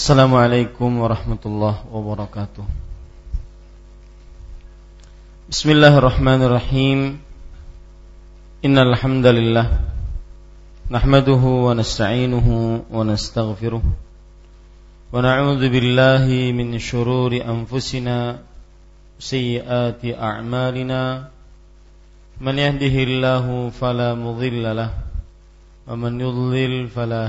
Assalamualaikum warahmatullahi wabarakatuh. Bismillahirrahmanirrahim. Innal hamdalillah nahmaduhu wa nasta'inuhu wa nastaghfiruh. Wa na'udzu billahi min shururi anfusina sayyiati a'malina. Man yahdihillahu fala mudilla wa man yudlil fala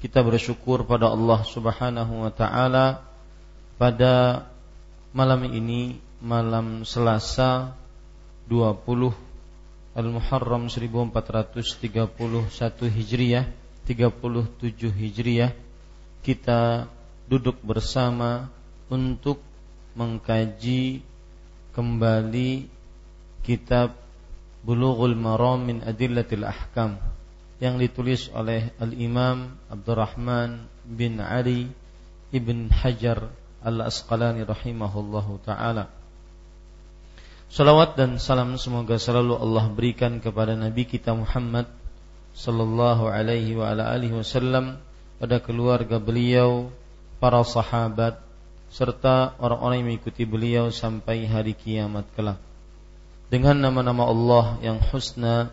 kita bersyukur pada Allah Subhanahu wa taala pada malam ini malam Selasa 20 Al-Muharram 1431 Hijriah 37 Hijriah kita duduk bersama untuk mengkaji kembali kitab Bulughul Maram min Adillatil Ahkam yang ditulis oleh Al-Imam Abdurrahman bin Ali Ibn Hajar Al-Asqalani rahimahullahu taala. Salawat dan salam semoga selalu Allah berikan kepada Nabi kita Muhammad sallallahu alaihi wa ala alihi wasallam pada keluarga beliau, para sahabat serta orang-orang yang mengikuti beliau sampai hari kiamat kelak. Dengan nama-nama Allah yang husna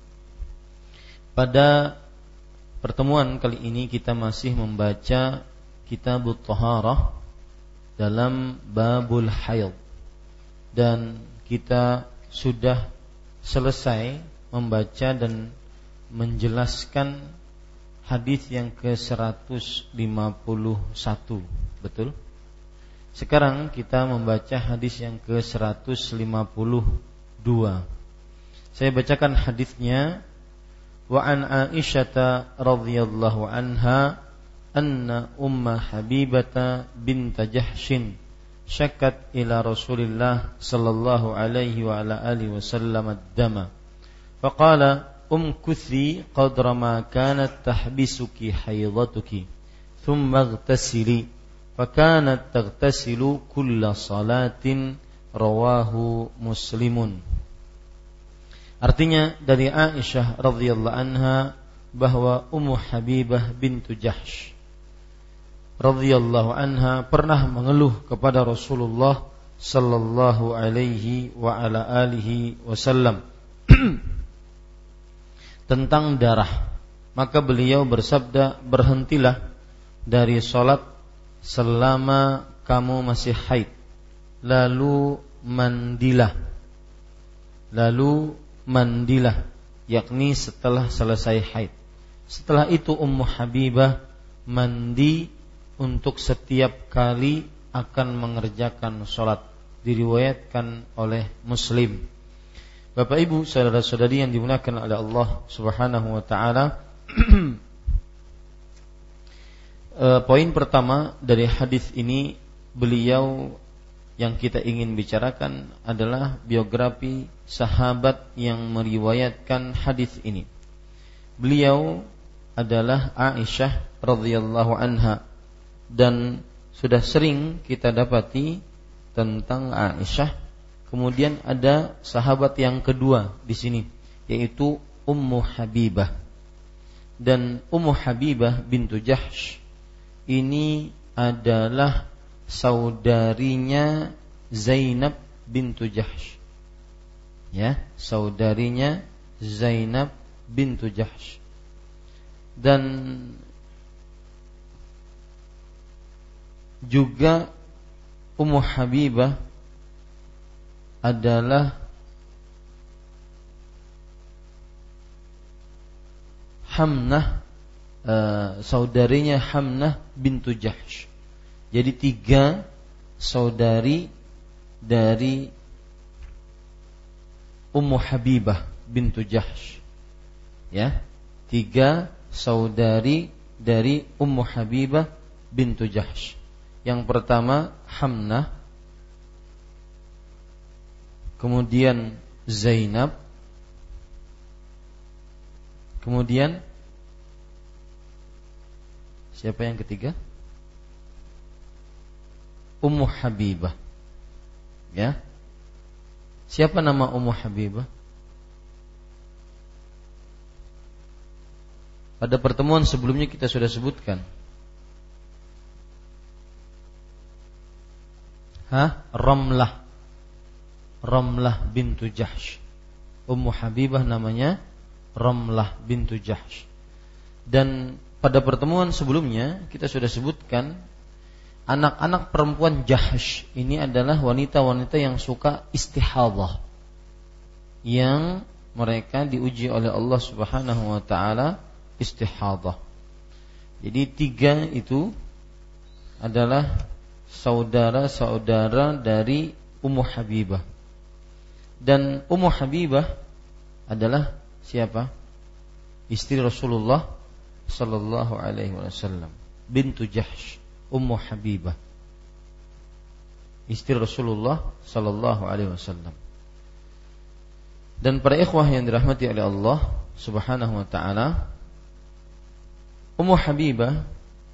Pada pertemuan kali ini kita masih membaca Kitab Taharah dalam babul haid. Dan kita sudah selesai membaca dan menjelaskan hadis yang ke-151 betul? Sekarang kita membaca hadis yang ke-152 saya bacakan hadisnya وعن عائشة رضي الله عنها أن أم حبيبة بنت جحش شكت إلى رسول الله صلى الله عليه وعلى آله وسلم الدم فقال امكثي قدر ما كانت تحبسك حيضتك ثم اغتسلي فكانت تغتسل كل صلاة رواه مسلم Artinya dari Aisyah radhiyallahu anha bahwa Ummu Habibah bintu Jahsh radhiyallahu anha pernah mengeluh kepada Rasulullah sallallahu alaihi wa ala alihi wasallam tentang darah. Maka beliau bersabda, "Berhentilah dari salat selama kamu masih haid. Lalu mandilah. Lalu mandilah yakni setelah selesai haid. Setelah itu Ummu Habibah mandi untuk setiap kali akan mengerjakan sholat diriwayatkan oleh Muslim. Bapak Ibu, saudara-saudari yang dimuliakan oleh Allah Subhanahu wa taala. e, poin pertama dari hadis ini beliau yang kita ingin bicarakan adalah biografi sahabat yang meriwayatkan hadis ini. Beliau adalah Aisyah radhiyallahu anha dan sudah sering kita dapati tentang Aisyah Kemudian ada sahabat yang kedua di sini yaitu Ummu Habibah. Dan Ummu Habibah bintu Jahsh ini adalah saudarinya Zainab bintu Jahsh. Ya, saudarinya Zainab bintu Jahsh. Dan juga Ummu Habibah adalah Hamnah uh, saudarinya Hamnah bintu Jahsh. Jadi tiga saudari dari Ummu Habibah bintu Jahsh. Ya, tiga saudari dari Ummu Habibah bintu Jahsh. Yang pertama Hamnah kemudian Zainab, kemudian siapa yang ketiga? Ummu Habibah. Ya. Siapa nama Ummu Habibah? Pada pertemuan sebelumnya kita sudah sebutkan. Hah? Ramlah. Ramlah bintu Jahsh. Ummu Habibah namanya Ramlah bintu Jahsh. Dan pada pertemuan sebelumnya kita sudah sebutkan anak-anak perempuan Jahsh ini adalah wanita-wanita yang suka istihadah. Yang mereka diuji oleh Allah Subhanahu wa taala istihadah. Jadi tiga itu adalah saudara-saudara dari Ummu Habibah. Dan Ummu Habibah adalah siapa? Istri Rasulullah sallallahu alaihi wasallam, bintu Jahsh, Ummu Habibah. Istri Rasulullah sallallahu alaihi wasallam. Dan para ikhwah yang dirahmati oleh Allah Subhanahu wa taala, Ummu Habibah,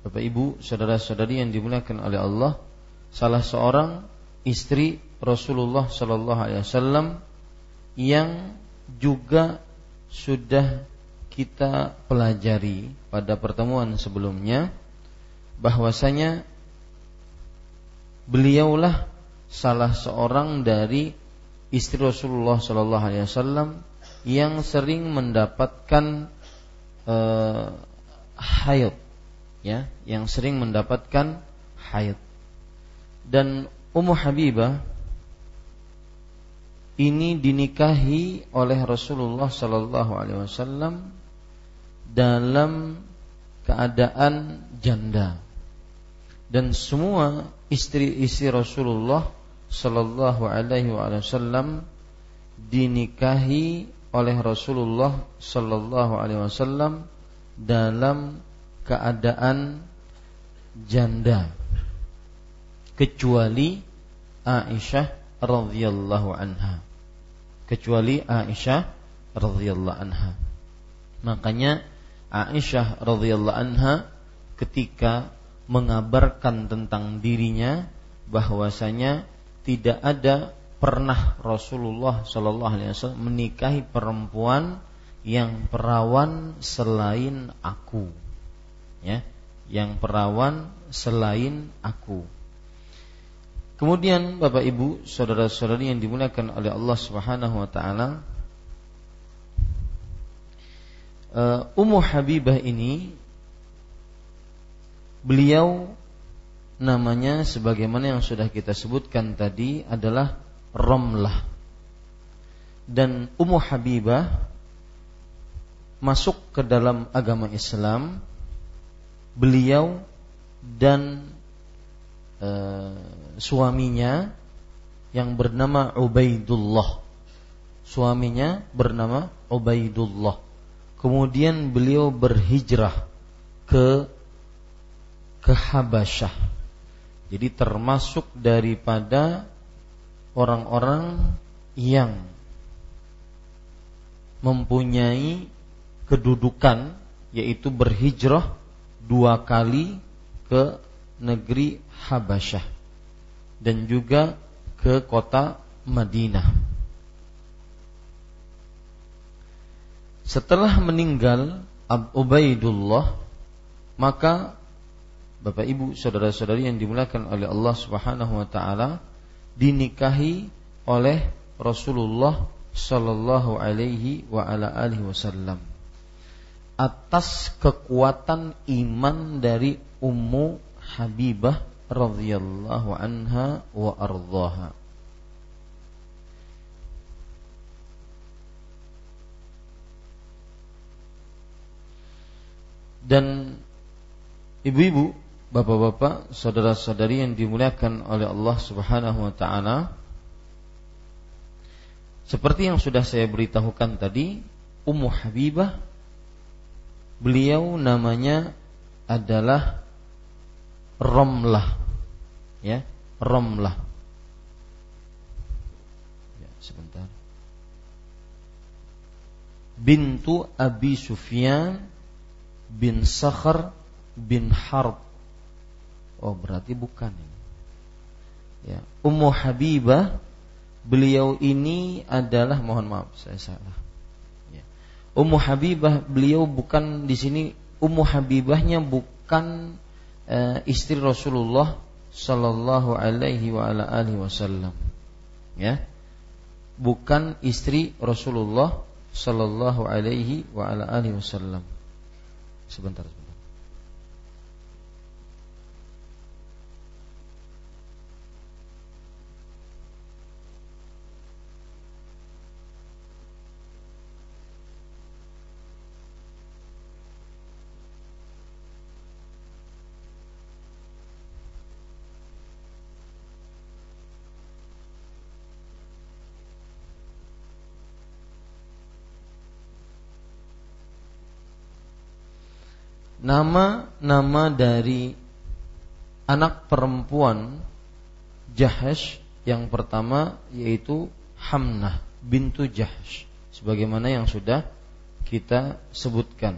Bapak Ibu, saudara-saudari yang dimuliakan oleh Allah, salah seorang istri Rasulullah Shallallahu Alaihi Wasallam yang juga sudah kita pelajari pada pertemuan sebelumnya bahwasanya beliaulah salah seorang dari istri Rasulullah Shallallahu Alaihi Wasallam yang sering mendapatkan uh, haid ya yang sering mendapatkan haid. Dan Ummu Habibah ini dinikahi oleh Rasulullah Sallallahu Alaihi Wasallam dalam keadaan janda dan semua istri-istri Rasulullah Sallallahu Alaihi Wasallam dinikahi oleh Rasulullah Sallallahu Alaihi Wasallam dalam keadaan janda kecuali Aisyah radhiyallahu anha kecuali Aisyah radhiyallahu anha. Makanya Aisyah radhiyallahu anha ketika mengabarkan tentang dirinya bahwasanya tidak ada pernah Rasulullah Shallallahu Alaihi Wasallam menikahi perempuan yang perawan selain aku, ya, yang perawan selain aku. Kemudian Bapak Ibu, saudara-saudari yang dimuliakan oleh Allah Subhanahu wa taala, uh, Ummu Habibah ini beliau namanya sebagaimana yang sudah kita sebutkan tadi adalah Romlah. Dan Ummu Habibah masuk ke dalam agama Islam beliau dan uh, suaminya yang bernama Ubaidullah. Suaminya bernama Ubaidullah. Kemudian beliau berhijrah ke ke Habasyah. Jadi termasuk daripada orang-orang yang mempunyai kedudukan yaitu berhijrah dua kali ke negeri Habasyah dan juga ke kota Madinah. Setelah meninggal Ubaidullah, maka Bapak Ibu, saudara-saudari yang dimuliakan oleh Allah Subhanahu wa taala dinikahi oleh Rasulullah sallallahu alaihi wa ala alihi wasallam atas kekuatan iman dari Ummu Habibah radhiyallahu anha wa ardhaha. Dan ibu-ibu, bapak-bapak, saudara-saudari yang dimuliakan oleh Allah Subhanahu wa taala, seperti yang sudah saya beritahukan tadi, Ummu Habibah beliau namanya adalah Romlah. Ya, Romlah. Ya, sebentar. Bintu Abi Sufyan bin Sakhar bin Harb. Oh, berarti bukan ini. Ya, Ummu Habibah beliau ini adalah mohon maaf saya salah. Ya. Ummu Habibah beliau bukan di sini Ummu Habibahnya bukan uh, istri Rasulullah Sallallahu Alaihi wa ala alihi Wasallam, ya, bukan istri Rasulullah Sallallahu Alaihi wa ala alihi Wasallam. Sebentar. Nama-nama dari anak perempuan Jahash yang pertama yaitu Hamnah bintu Jahash sebagaimana yang sudah kita sebutkan.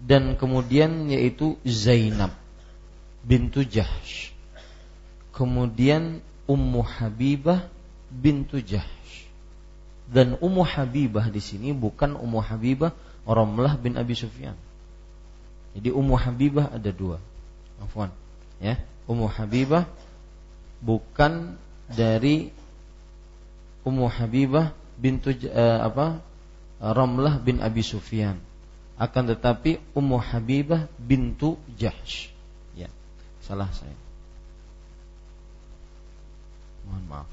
Dan kemudian yaitu Zainab bintu Jahash kemudian Ummu Habibah bintu Jahash dan Ummu Habibah di sini bukan Ummu Habibah Ramlah bin Abi Sufyan jadi Ummu Habibah ada dua. Afwan. Ya, Ummu Habibah bukan dari Ummu Habibah bintu uh, apa? Ramlah bin Abi Sufyan. Akan tetapi Ummu Habibah bintu Jahsh. Ya, salah saya. Mohon maaf.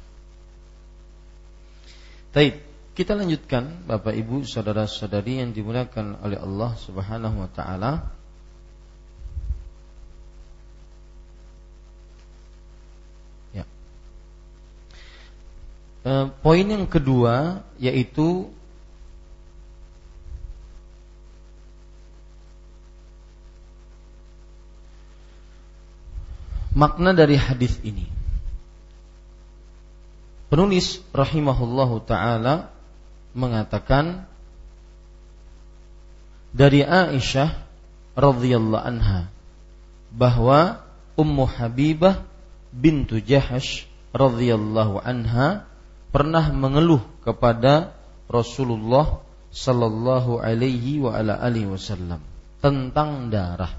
Taib. Kita lanjutkan Bapak Ibu saudara-saudari yang dimuliakan oleh Allah Subhanahu wa taala. Eh, poin yang kedua yaitu makna dari hadis ini. Penulis rahimahullahu taala mengatakan dari Aisyah radhiyallahu anha bahwa Ummu Habibah bintu Jahash radhiyallahu anha pernah mengeluh kepada Rasulullah sallallahu alaihi wa ala alihi wasallam tentang darah.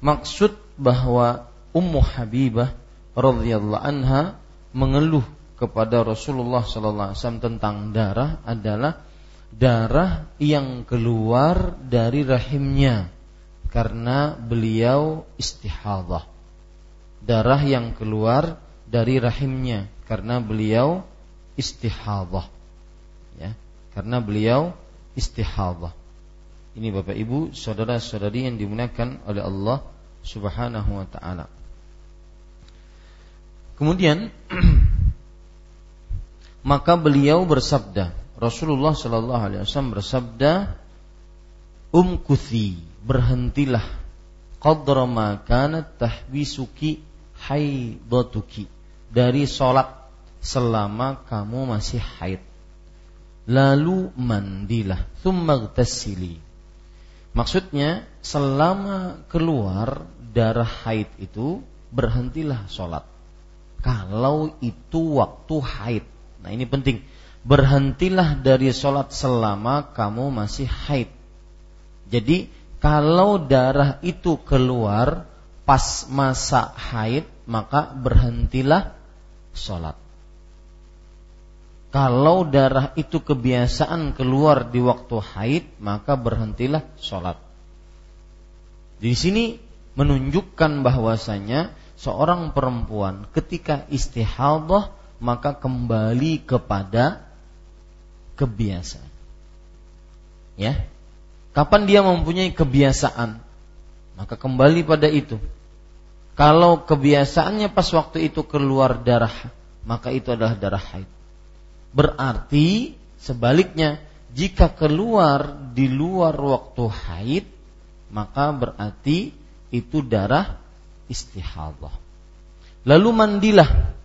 Maksud bahwa Ummu Habibah radhiyallahu anha mengeluh kepada Rasulullah sallallahu alaihi wasallam tentang darah adalah darah yang keluar dari rahimnya karena beliau istihadah. Darah yang keluar dari rahimnya karena beliau istihadah. Ya, karena beliau istihadah. Ini Bapak Ibu, saudara-saudari yang dimuliakan oleh Allah Subhanahu wa taala. Kemudian maka beliau bersabda Rasulullah Shallallahu Alaihi Wasallam bersabda umkuthi berhentilah qadra ma kanat tahbisuki haidatuki dari sholat selama kamu masih haid. Lalu mandilah thumma tasili maksudnya selama keluar darah haid itu berhentilah sholat. Kalau itu waktu haid. Nah ini penting. Berhentilah dari sholat selama kamu masih haid. Jadi kalau darah itu keluar pas masa haid maka berhentilah sholat. Kalau darah itu kebiasaan keluar di waktu haid maka berhentilah sholat. Di sini menunjukkan bahwasanya seorang perempuan ketika istihadah maka kembali kepada kebiasaan. Ya, Kapan dia mempunyai kebiasaan, maka kembali pada itu. Kalau kebiasaannya pas waktu itu keluar darah, maka itu adalah darah haid. Berarti sebaliknya, jika keluar di luar waktu haid, maka berarti itu darah istihadah. Lalu mandilah.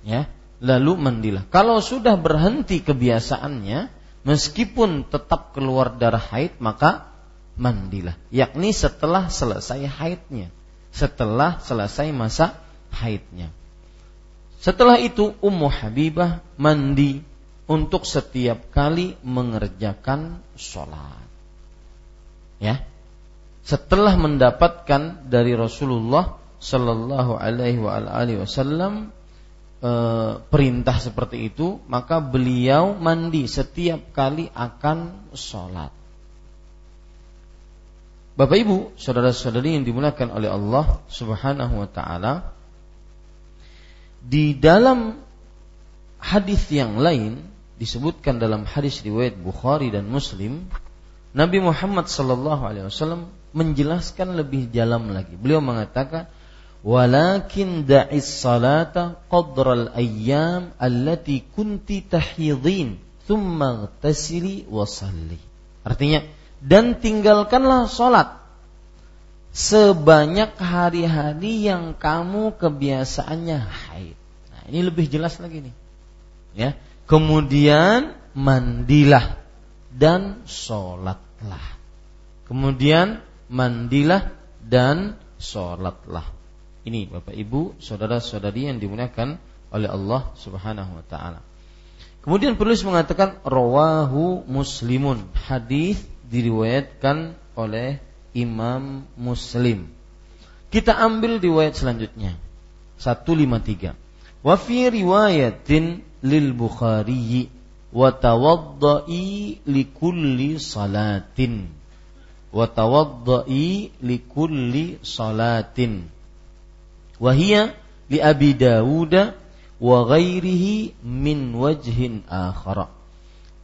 Ya, lalu mandilah. Kalau sudah berhenti kebiasaannya, meskipun tetap keluar darah haid maka mandilah yakni setelah selesai haidnya setelah selesai masa haidnya setelah itu Ummu Habibah mandi untuk setiap kali mengerjakan sholat ya setelah mendapatkan dari Rasulullah Shallallahu Alaihi Wasallam e, perintah seperti itu, maka beliau mandi setiap kali akan sholat. Bapak Ibu, saudara-saudari yang dimuliakan oleh Allah Subhanahu wa taala, di dalam hadis yang lain disebutkan dalam hadis riwayat Bukhari dan Muslim, Nabi Muhammad sallallahu alaihi wasallam menjelaskan lebih dalam lagi. Beliau mengatakan, walakin da'is salata qadral ayyam allati kunti tahidin thumma tasili wa. Artinya dan tinggalkanlah salat sebanyak hari-hari yang kamu kebiasaannya haid. Nah, ini lebih jelas lagi nih. Ya. Kemudian mandilah dan sholatlah. Kemudian mandilah dan sholatlah. Ini Bapak Ibu, saudara-saudari yang dimuliakan oleh Allah Subhanahu wa taala. Kemudian penulis mengatakan rawahu Muslimun. Hadis diriwayatkan oleh Imam Muslim. Kita ambil riwayat selanjutnya. 153. Wa fi riwayatin lil Bukhari wa tawaddai li kulli salatin. Wa tawaddai li kulli salatin wahia li Abi Dawud wa ghairihi min wajhin akhara.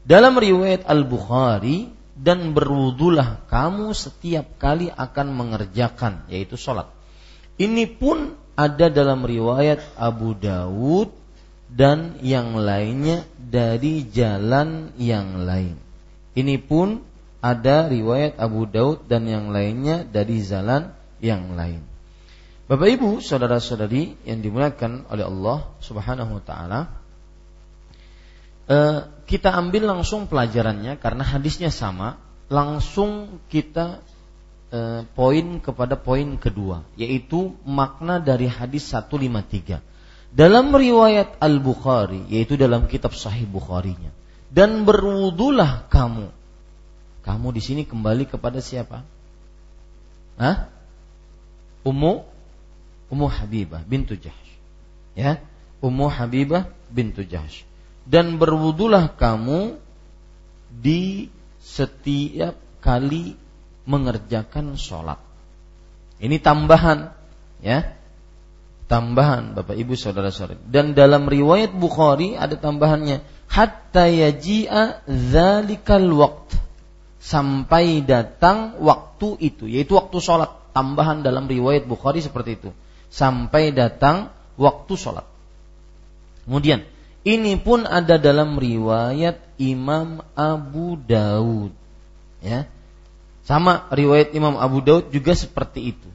Dalam riwayat Al-Bukhari dan berwudulah kamu setiap kali akan mengerjakan yaitu sholat. Ini pun ada dalam riwayat Abu Dawud dan yang lainnya dari jalan yang lain. Ini pun ada riwayat Abu Daud dan yang lainnya dari jalan yang lain. Bapak Ibu, saudara-saudari yang dimuliakan oleh Allah Subhanahu wa taala, eh, kita ambil langsung pelajarannya karena hadisnya sama, langsung kita eh, poin kepada poin kedua, yaitu makna dari hadis 153. Dalam riwayat Al-Bukhari, yaitu dalam kitab Sahih Bukharinya, dan berwudulah kamu. Kamu di sini kembali kepada siapa? Hah? Ummu Ummu Habibah bintu Jahsh. Ya, Ummu Habibah bintu Jahsh. Dan berwudulah kamu di setiap kali mengerjakan sholat. Ini tambahan, ya, tambahan Bapak Ibu saudara saudara. Dan dalam riwayat Bukhari ada tambahannya, hatta yaji'a zalikal waqt sampai datang waktu itu, yaitu waktu sholat. Tambahan dalam riwayat Bukhari seperti itu sampai datang waktu sholat. Kemudian Ini pun ada dalam riwayat Imam Abu Daud. Ya. Sama riwayat Imam Abu Daud juga seperti itu.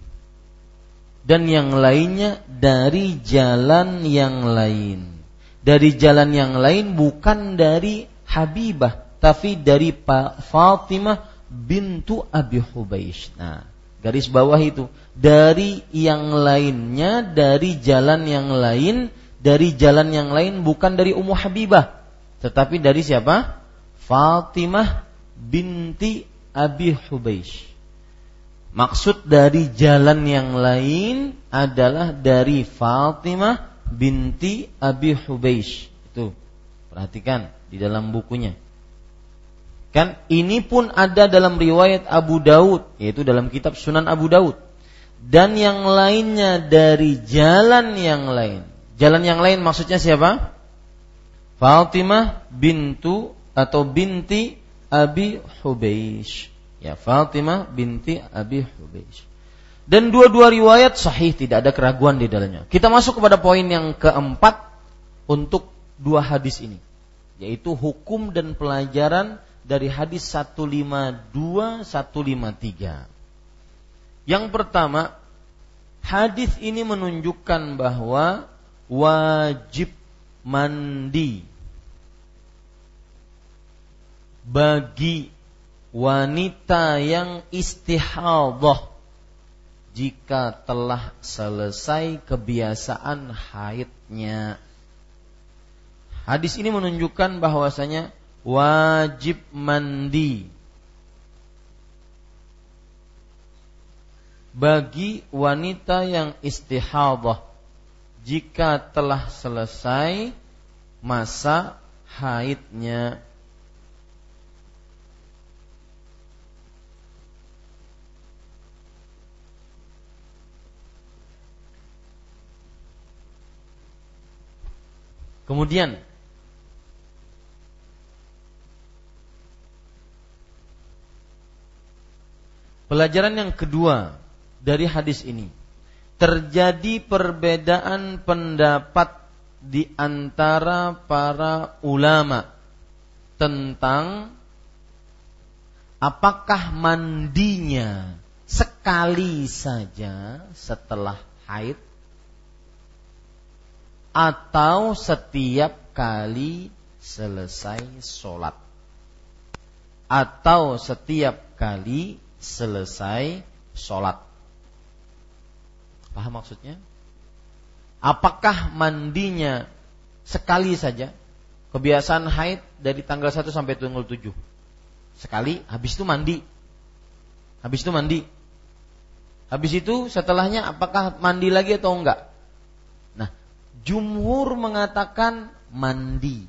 Dan yang lainnya dari jalan yang lain. Dari jalan yang lain bukan dari Habibah, tapi dari Fatimah bintu Abi Hubaish. Nah, garis bawah itu dari yang lainnya, dari jalan yang lain dari jalan yang lain bukan dari Ummu Habibah, tetapi dari siapa? Fatimah binti Abi Hubeish. Maksud dari jalan yang lain adalah dari Fatimah binti Abi Hubeish. Itu. Perhatikan di dalam bukunya. Kan ini pun ada dalam riwayat Abu Daud, yaitu dalam kitab Sunan Abu Daud. Dan yang lainnya dari jalan yang lain Jalan yang lain maksudnya siapa? Fatimah bintu atau binti Abi Hubeish. Ya, Fatimah binti Abi Hubeish. Dan dua-dua riwayat sahih, tidak ada keraguan di dalamnya. Kita masuk kepada poin yang keempat untuk dua hadis ini, yaitu hukum dan pelajaran dari hadis 152 153. Yang pertama, hadis ini menunjukkan bahwa wajib mandi bagi wanita yang istihadah jika telah selesai kebiasaan haidnya. Hadis ini menunjukkan bahwasanya wajib mandi bagi wanita yang istihadah jika telah selesai masa haidnya. Kemudian pelajaran yang kedua dari hadis ini terjadi perbedaan pendapat di antara para ulama tentang apakah mandinya sekali saja setelah haid atau setiap kali selesai sholat. Atau setiap kali selesai sholat Paham maksudnya? Apakah mandinya sekali saja? Kebiasaan haid dari tanggal 1 sampai tanggal 7. Sekali, habis itu mandi. Habis itu mandi. Habis itu setelahnya apakah mandi lagi atau enggak? Nah, jumhur mengatakan mandi.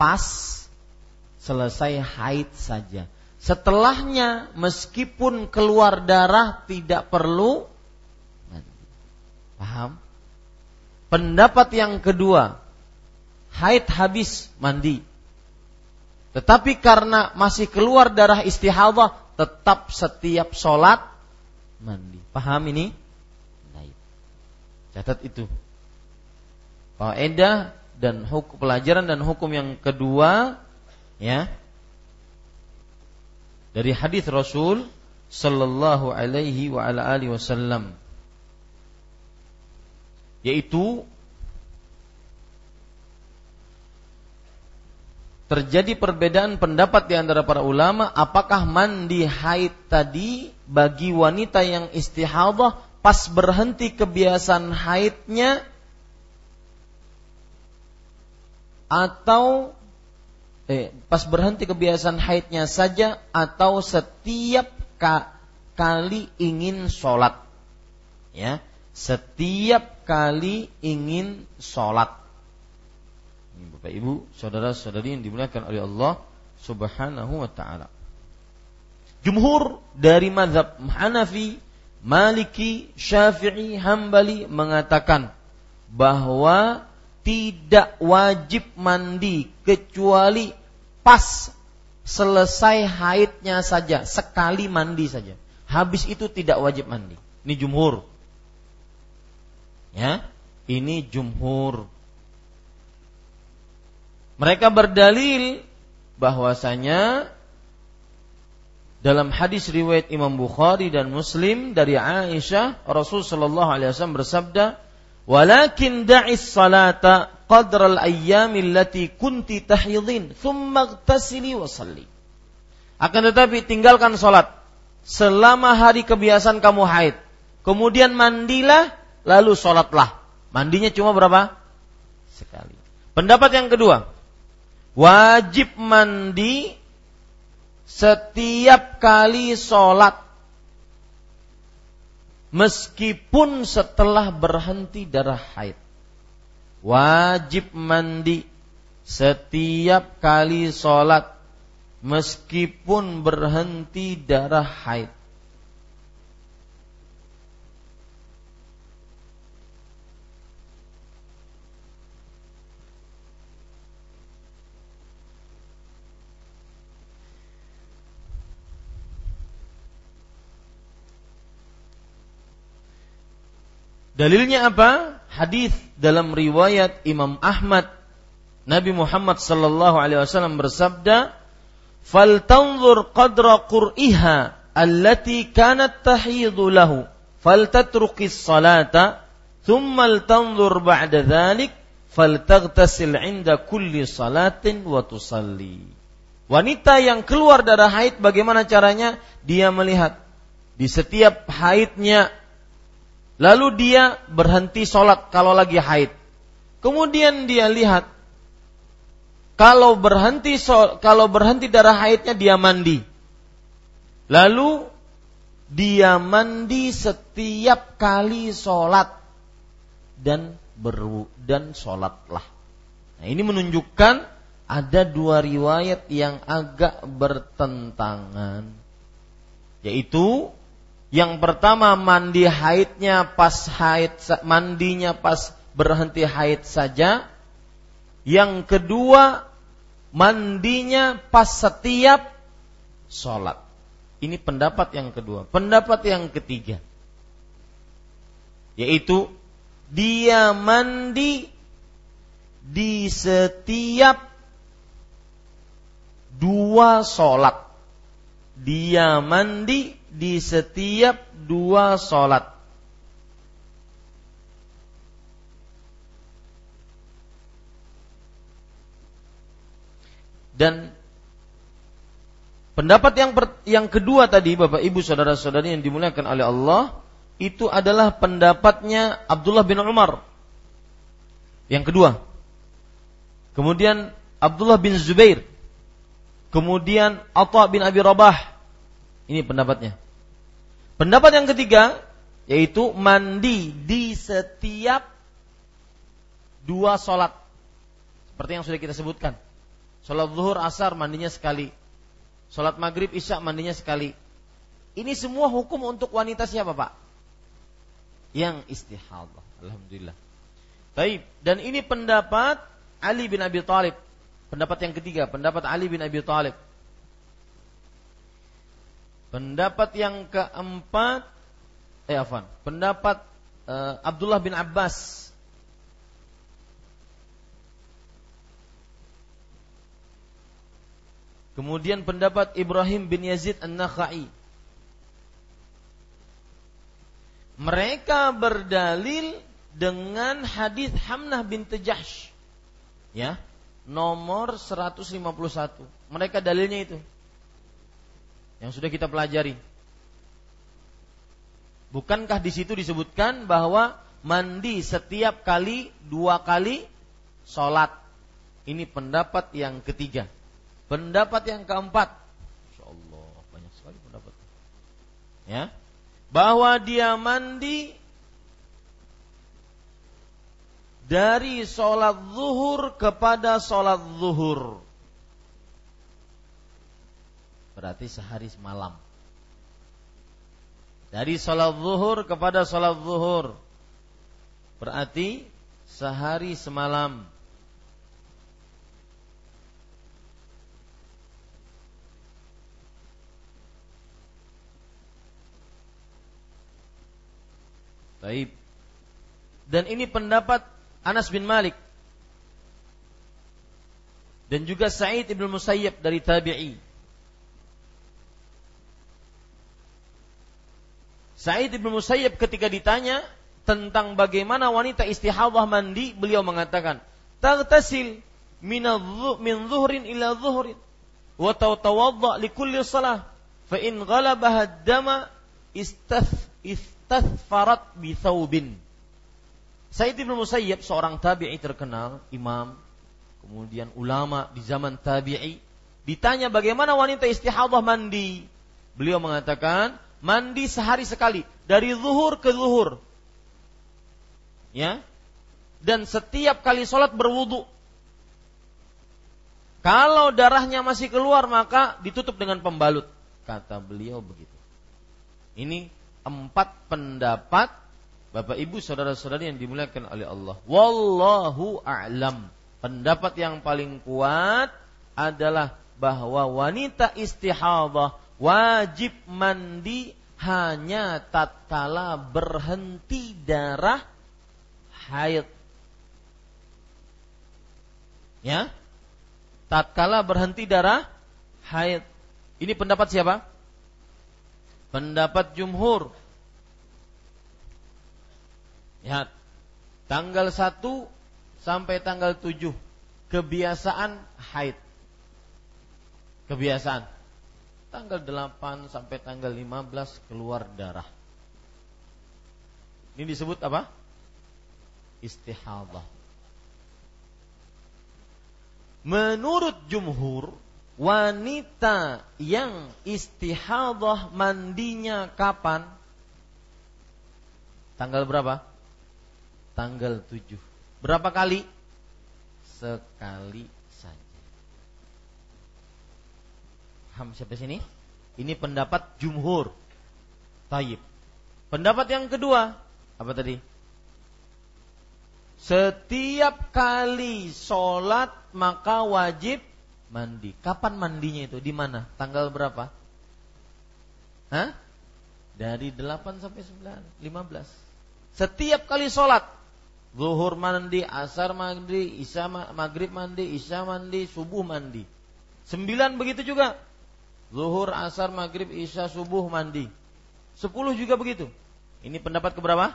Pas selesai haid saja. Setelahnya meskipun keluar darah tidak perlu Paham? Pendapat yang kedua, haid habis mandi. Tetapi karena masih keluar darah istihadah, tetap setiap sholat mandi. Paham ini? Baik. Catat itu. Faedah dan hukum pelajaran dan hukum yang kedua ya dari hadis Rasul sallallahu alaihi wa ala alihi wasallam yaitu terjadi perbedaan pendapat di antara para ulama apakah mandi haid tadi bagi wanita yang istihadah pas berhenti kebiasaan haidnya atau eh, pas berhenti kebiasaan haidnya saja atau setiap ka, kali ingin sholat ya? Setiap kali ingin sholat. Bapak Ibu, saudara-saudari yang dimuliakan oleh Allah Subhanahu wa taala. Jumhur dari mazhab Hanafi, Maliki, Syafi'i, Hambali mengatakan bahwa tidak wajib mandi kecuali pas selesai haidnya saja, sekali mandi saja. Habis itu tidak wajib mandi. Ini jumhur Ya, ini jumhur. Mereka berdalil bahwasanya dalam hadis riwayat Imam Bukhari dan Muslim dari Aisyah, Rasul sallallahu alaihi wasallam bersabda, "Walakin da'is salata qadra al-ayyam allati kunti tahidin, thumma ightasili wa salli." Akan tetapi tinggalkan salat selama hari kebiasaan kamu haid. Kemudian mandilah, lalu salatlah. Mandinya cuma berapa? Sekali. Pendapat yang kedua, wajib mandi setiap kali sholat meskipun setelah berhenti darah haid wajib mandi setiap kali sholat meskipun berhenti darah haid Dalilnya apa? Hadis dalam riwayat Imam Ahmad Nabi Muhammad sallallahu alaihi wasallam bersabda, "Fal tanzur qadra qur'iha allati kanat tahidu lahu, fal tatruqis salata, thumma tanzur ba'da dhalik, fal taghtasil 'inda kulli salatin wa tusalli." Wanita yang keluar darah haid bagaimana caranya? Dia melihat di setiap haidnya Lalu dia berhenti sholat kalau lagi haid. Kemudian dia lihat kalau berhenti kalau berhenti darah haidnya dia mandi. Lalu dia mandi setiap kali sholat dan beru dan sholatlah. Nah ini menunjukkan ada dua riwayat yang agak bertentangan, yaitu yang pertama mandi haidnya pas haid mandinya pas berhenti haid saja. Yang kedua mandinya pas setiap sholat. Ini pendapat yang kedua. Pendapat yang ketiga yaitu dia mandi di setiap dua sholat. Dia mandi di setiap dua sholat. Dan pendapat yang per, yang kedua tadi Bapak Ibu saudara-saudari yang dimuliakan oleh Allah itu adalah pendapatnya Abdullah bin Umar. Yang kedua. Kemudian Abdullah bin Zubair. Kemudian Atha bin Abi Rabah ini pendapatnya. Pendapat yang ketiga yaitu mandi di setiap dua sholat. Seperti yang sudah kita sebutkan. Sholat zuhur asar mandinya sekali. Sholat maghrib isya mandinya sekali. Ini semua hukum untuk wanita siapa pak? Yang istihadah. Alhamdulillah. Baik. Dan ini pendapat Ali bin Abi Thalib. Pendapat yang ketiga, pendapat Ali bin Abi Thalib. Pendapat yang keempat, eh afan, pendapat uh, Abdullah bin Abbas. Kemudian pendapat Ibrahim bin Yazid An-Nakhai. Mereka berdalil dengan hadis Hamnah bin Tejahsh. Ya, nomor 151. Mereka dalilnya itu yang sudah kita pelajari. Bukankah di situ disebutkan bahwa mandi setiap kali dua kali sholat? Ini pendapat yang ketiga. Pendapat yang keempat, Insya Allah banyak sekali pendapat. Ya, bahwa dia mandi dari sholat zuhur kepada sholat zuhur berarti sehari semalam. Dari sholat zuhur kepada sholat zuhur berarti sehari semalam. Baik. Dan ini pendapat Anas bin Malik. dan juga Sa'id ibn Musayyib dari tabi'i. Sa'id ibn Musayyib ketika ditanya tentang bagaimana wanita istihadah mandi, beliau mengatakan, "Taghtasil min zuhrin ila zuhrin wa tatawadda li kulli salah fa in ghalabaha ad-dama istath istathfarat bi thawbin." Sa'id ibn Musayyib seorang tabi'i terkenal, imam, kemudian ulama di zaman tabi'i, ditanya bagaimana wanita istihadah mandi. Beliau mengatakan, mandi sehari sekali. Dari zuhur ke zuhur. Ya. Dan setiap kali sholat berwudu. Kalau darahnya masih keluar maka ditutup dengan pembalut. Kata beliau begitu. Ini empat pendapat Bapak Ibu saudara-saudari yang dimuliakan oleh Allah. Wallahu a'lam. Pendapat yang paling kuat adalah bahwa wanita istihadah wajib mandi hanya tatkala berhenti darah haid. Ya. Tatkala berhenti darah haid. Ini pendapat siapa? Pendapat jumhur. Ya. Tanggal 1 sampai tanggal 7 kebiasaan haid. Kebiasaan. Tanggal 8 sampai tanggal 15 keluar darah. Ini disebut apa? istihadah. Menurut jumhur, wanita yang istihadah mandinya kapan? Tanggal berapa? Tanggal 7. Berapa kali? Sekali saja. Ham siapa sini? Ini pendapat jumhur. Taib. Pendapat yang kedua, apa tadi? Setiap kali sholat maka wajib mandi. Kapan mandinya itu? Di mana? Tanggal berapa? Hah? Dari 8 sampai 9, 15. Setiap kali sholat Zuhur mandi, asar mandi, isya maghrib mandi, isya mandi, subuh mandi. Sembilan begitu juga. Zuhur, asar, maghrib, isya, subuh mandi. Sepuluh juga begitu. Ini pendapat keberapa?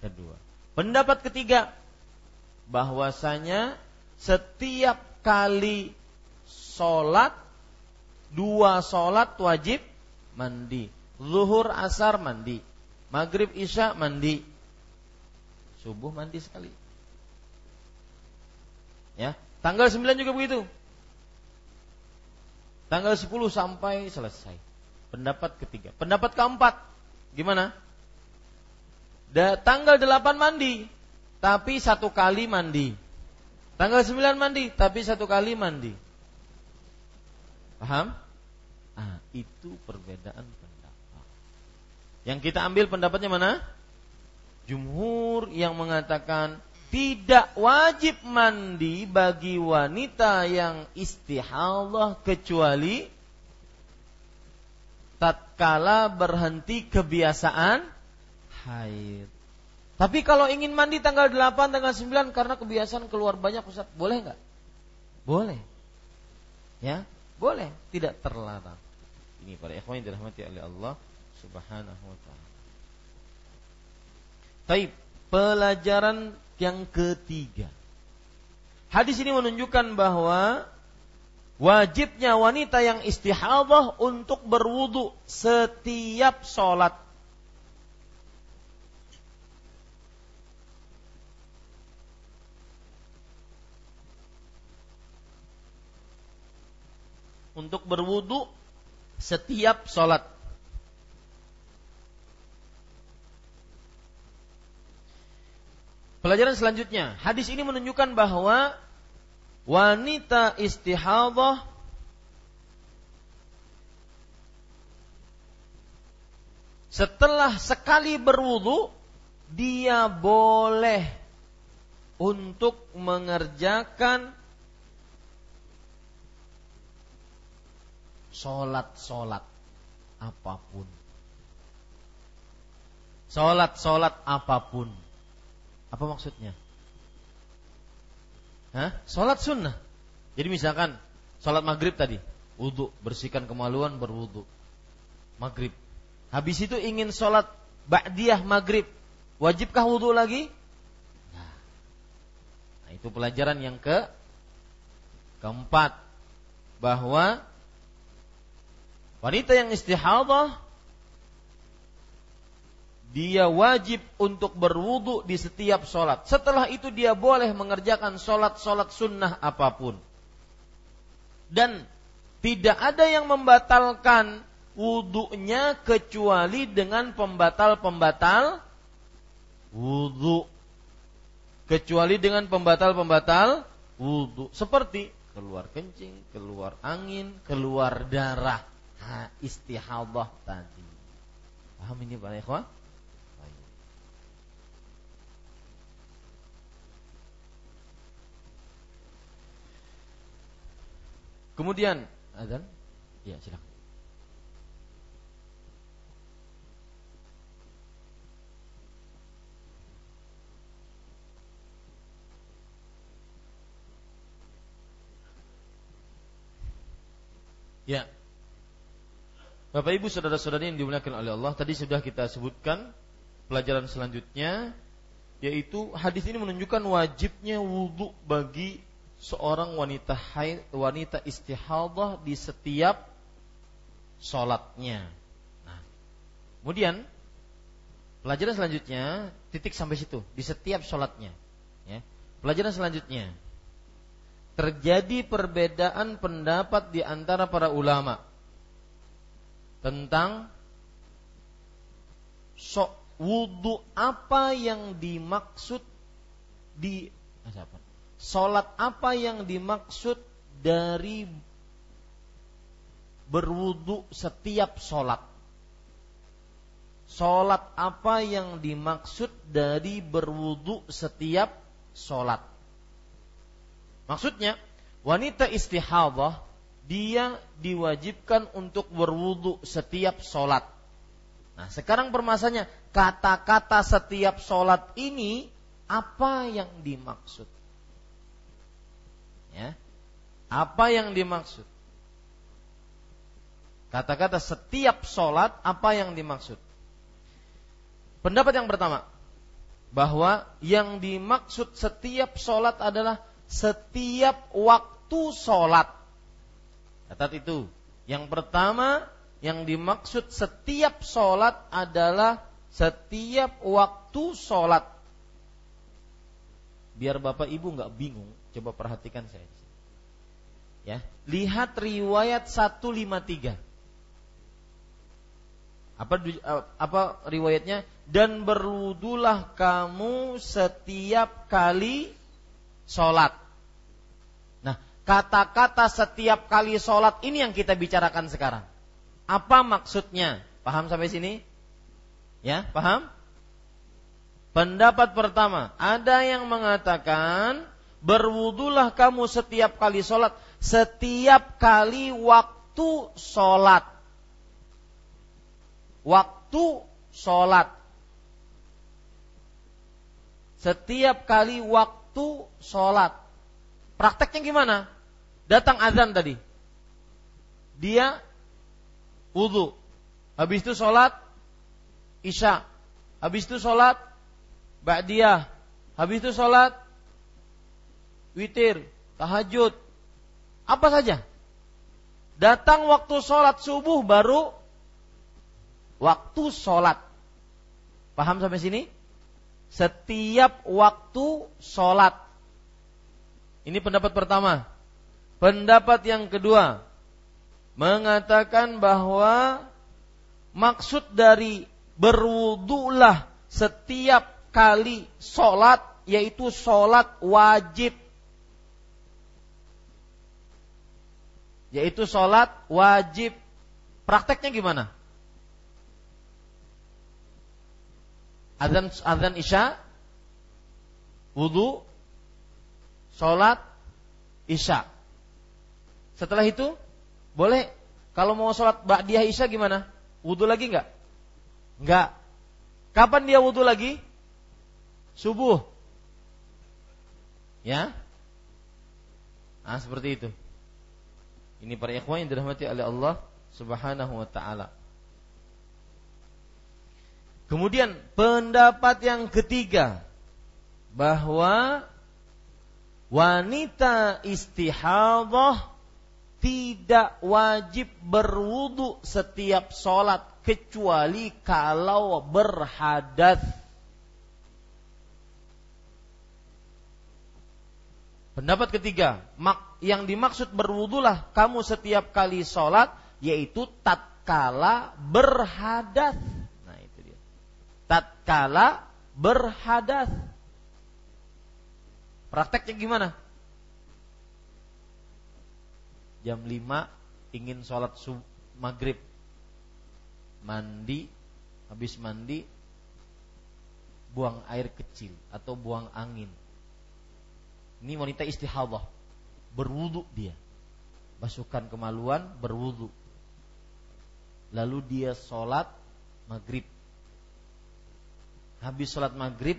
Kedua. Pendapat ketiga bahwasanya setiap kali sholat dua sholat wajib mandi. Zuhur asar mandi. Maghrib isya mandi. Subuh mandi sekali. Ya, tanggal 9 juga begitu. Tanggal 10 sampai selesai. Pendapat ketiga. Pendapat keempat, gimana? Da, tanggal 8 mandi, tapi satu kali mandi. Tanggal 9 mandi, tapi satu kali mandi. Paham? Ah, itu perbedaan pendapat. Yang kita ambil pendapatnya mana? Jumhur yang mengatakan tidak wajib mandi bagi wanita yang istihadah kecuali tatkala berhenti kebiasaan haid. Tapi kalau ingin mandi tanggal 8, tanggal 9 karena kebiasaan keluar banyak Ustaz, boleh nggak? Boleh. Ya, boleh, tidak terlarang. Ini para ikhwan yang dirahmati oleh Allah Subhanahu wa taala. Taib, pelajaran yang ketiga. Hadis ini menunjukkan bahwa wajibnya wanita yang istihadah untuk berwudu setiap sholat untuk berwudu setiap sholat. Pelajaran selanjutnya, hadis ini menunjukkan bahwa wanita istihadah setelah sekali berwudu dia boleh untuk mengerjakan Sholat-sholat apa pun. Sholat-sholat apa pun. Apa maksudnya? Hah? Sholat sunnah. Jadi misalkan sholat maghrib tadi, wudhu, bersihkan kemaluan, berwudhu. Maghrib. Habis itu ingin sholat ba'diyah maghrib. Wajibkah wudhu lagi? Nah, nah itu pelajaran yang ke keempat. Bahwa wanita yang istihadah dia wajib untuk berwudu di setiap sholat. Setelah itu dia boleh mengerjakan sholat-sholat sunnah apa pun. Dan tidak ada yang membatalkan wudhunya kecuali dengan pembatal-pembatal wudhu. Kecuali dengan pembatal-pembatal wudhu. Seperti keluar kencing, keluar angin, keluar darah. Ha, istihadah tadi. Paham ini Pak Ikhwan? Kemudian azan, ya silakan. Ya. Bapak Ibu saudara-saudari yang dimuliakan oleh Allah, tadi sudah kita sebutkan pelajaran selanjutnya yaitu hadis ini menunjukkan wajibnya wudhu bagi seorang wanita haid, wanita istihadah di setiap sholatnya. Nah, kemudian pelajaran selanjutnya titik sampai situ di setiap sholatnya. Ya. Pelajaran selanjutnya terjadi perbedaan pendapat di antara para ulama tentang so, wudhu apa yang dimaksud di apa? Sholat apa yang dimaksud dari berwudu setiap sholat? Sholat apa yang dimaksud dari berwudu setiap sholat? Maksudnya, wanita istihadah dia diwajibkan untuk berwudu setiap sholat. Nah, sekarang permasalahannya kata-kata setiap sholat ini apa yang dimaksud? Ya. Apa yang dimaksud? Kata-kata setiap sholat apa yang dimaksud? Pendapat yang pertama bahwa yang dimaksud setiap sholat adalah setiap waktu sholat. Catat itu. Yang pertama yang dimaksud setiap sholat adalah setiap waktu sholat. Biar bapak ibu nggak bingung, Coba perhatikan saya. Ya, lihat riwayat 153. Apa apa riwayatnya? Dan berwudulah kamu setiap kali sholat. Nah, kata-kata setiap kali sholat ini yang kita bicarakan sekarang. Apa maksudnya? Paham sampai sini? Ya, paham? Pendapat pertama, ada yang mengatakan berwudulah kamu setiap kali sholat, setiap kali waktu sholat. Waktu sholat. Setiap kali waktu sholat. Prakteknya gimana? Datang azan tadi. Dia wudhu. Habis itu sholat isya. Habis itu sholat ba'diyah. Habis itu sholat witir, tahajud, apa saja. Datang waktu sholat subuh baru waktu sholat. Paham sampai sini? Setiap waktu sholat. Ini pendapat pertama. Pendapat yang kedua mengatakan bahwa maksud dari berwudulah setiap kali sholat yaitu sholat wajib yaitu sholat wajib. Prakteknya gimana? Azan azan isya, wudhu, sholat isya. Setelah itu boleh kalau mau sholat ba'diyah isya gimana? Wudhu lagi nggak? Nggak. Kapan dia wudhu lagi? Subuh. Ya. Ah seperti itu. Ini para ikhwan yang dirahmati oleh Allah Subhanahu wa taala. Kemudian pendapat yang ketiga bahwa wanita istihadah tidak wajib berwudu setiap sholat kecuali kalau berhadas. Pendapat ketiga, yang dimaksud berwudulah kamu setiap kali sholat yaitu tatkala berhadas. Tatkala berhadas. Prakteknya gimana? Jam 5 ingin sholat sub, maghrib. Mandi Habis mandi Buang air kecil Atau buang angin. Ini wanita istihadah Berwudu dia Basuhkan kemaluan berwudu Lalu dia sholat maghrib habis sholat maghrib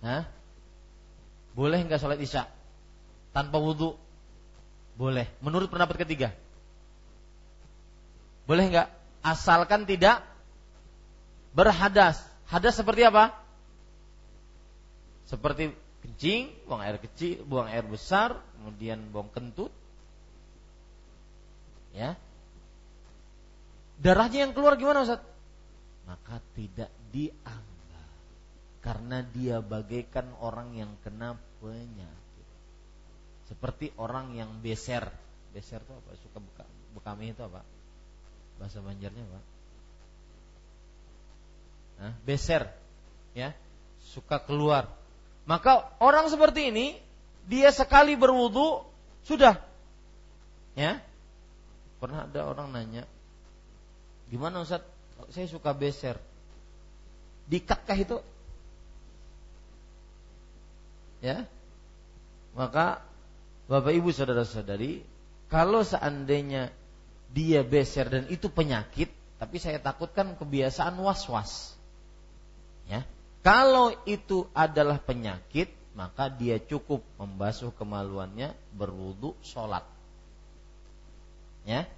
Hah? Boleh nggak sholat isya tanpa wudhu? Boleh. Menurut pendapat ketiga, boleh nggak? Asalkan tidak berhadas. Hadas seperti apa? Seperti kencing, buang air kecil, buang air besar, kemudian buang kentut. Ya. Darahnya yang keluar gimana Ustaz? maka tidak dianggap karena dia bagaikan orang yang kena penyakit. Seperti orang yang beser. Beser itu apa? Suka buka bekami itu apa? Bahasa Banjarnya apa? Nah, beser. Ya. Suka keluar. Maka orang seperti ini dia sekali berwudu sudah ya. Pernah ada orang nanya, "Gimana Ustaz? saya suka beser. Dikatkah itu? Ya. Maka Bapak Ibu saudara-saudari, kalau seandainya dia beser dan itu penyakit, tapi saya takutkan kebiasaan was-was. Ya. Kalau itu adalah penyakit, maka dia cukup membasuh kemaluannya, berwudu, sholat. Ya,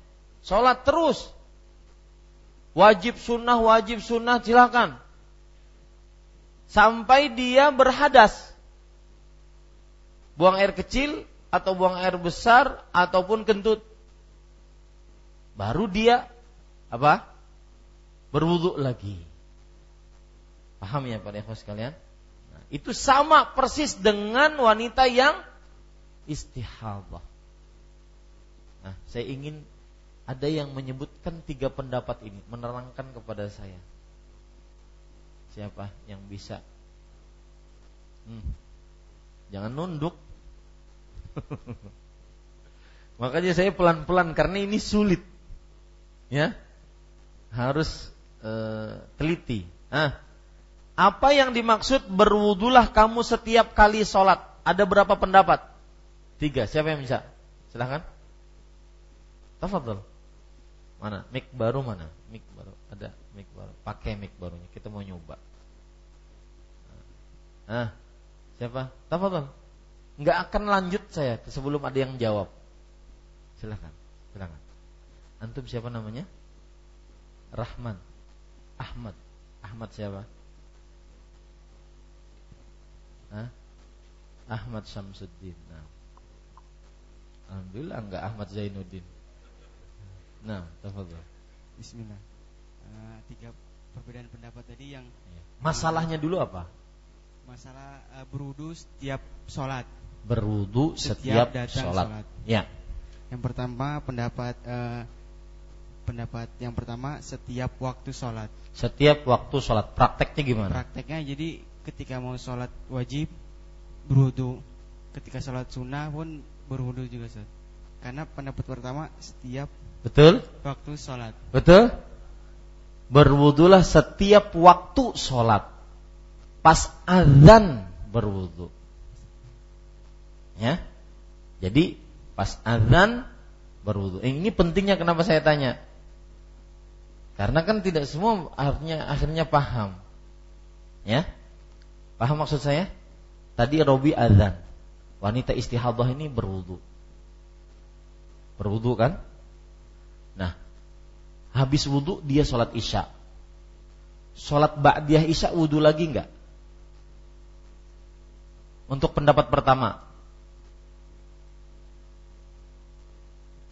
sholat terus Wajib sunnah, wajib sunnah, silakan. Sampai dia berhadas. Buang air kecil atau buang air besar ataupun kentut. Baru dia apa? Berwudhu lagi. Paham ya Pak Dewa sekalian? Nah, itu sama persis dengan wanita yang istihadah. Nah, saya ingin ada yang menyebutkan tiga pendapat ini, menerangkan kepada saya. Siapa yang bisa? Hmm. Jangan nunduk. Makanya saya pelan-pelan karena ini sulit. Ya. Harus uh, teliti. Ah. Apa yang dimaksud berwudulah kamu setiap kali sholat? Ada berapa pendapat? Tiga. Siapa yang bisa? Silahkan. Tafadhol. Mana? Mic baru mana? Mic baru. Ada mic baru. Pakai mic barunya. Kita mau nyoba. Ah, siapa? Tafadhol. Enggak akan lanjut saya sebelum ada yang jawab. Silakan. Silakan. Antum siapa namanya? Rahman. Ahmad. Ahmad siapa? Hah? Ahmad Syamsuddin. Nah. Alhamdulillah enggak Ahmad Zainuddin. Nah, tafadhol. Bismillah. Uh, tiga perbedaan pendapat tadi yang iya. masalahnya dulu apa? Masalah uh, berwudu setiap sholat. Berwudu setiap, setiap sholat. sholat. Ya. Yang pertama pendapat uh, pendapat yang pertama setiap waktu sholat. Setiap waktu sholat. Prakteknya gimana? Prakteknya jadi ketika mau sholat wajib berwudu, ketika sholat sunnah pun berwudu juga Ustaz. Karena pendapat pertama setiap Betul? Waktu sholat. Betul? Berwudulah setiap waktu sholat. Pas azan berwudu. Ya. Jadi pas azan berwudu. Eh, ini pentingnya kenapa saya tanya? Karena kan tidak semua akhirnya akhirnya paham. Ya. Paham maksud saya? Tadi Robi azan. wanita istihadah ini berwudu. Berwudu kan? Nah, habis wudu dia sholat isya. Sholat ba'diyah isya wudu lagi enggak? Untuk pendapat pertama.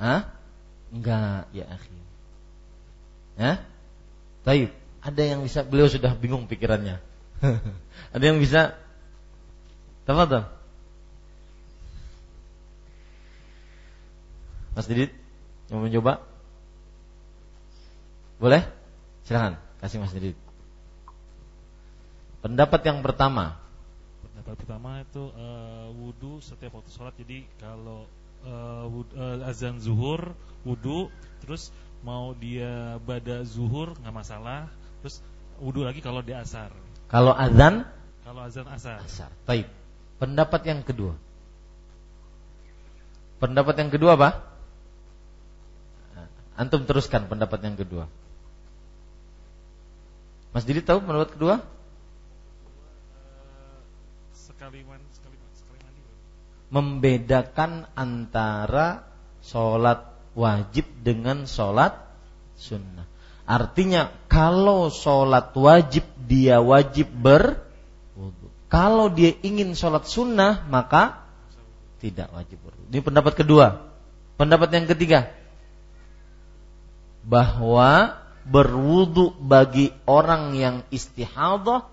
Hah? Enggak, ya akhi. Ya? Baik, ada yang bisa beliau sudah bingung pikirannya. ada yang bisa Tafadhal. Mas Didit mau mencoba? Boleh? Silahkan, kasih Mas Didit. Pendapat yang pertama. Pendapat pertama itu uh, wudhu setiap waktu sholat. Jadi kalau uh, wud, uh, azan zuhur, wudhu, terus mau dia bada zuhur nggak masalah. Terus wudhu lagi kalau dia asar. Kalau azan? Kalau azan asar. Asar. Baik. Pendapat yang kedua. Pendapat yang kedua apa? Antum teruskan pendapat yang kedua. Mas Didi tahu pendapat kedua? Sekali mandi, sekali mandi. Membedakan antara sholat wajib dengan sholat sunnah. Artinya kalau sholat wajib dia wajib berwudu. Kalau dia ingin sholat sunnah maka tidak wajib berwudu. Ini pendapat kedua. Pendapat yang ketiga bahwa berwudu bagi orang yang istihadah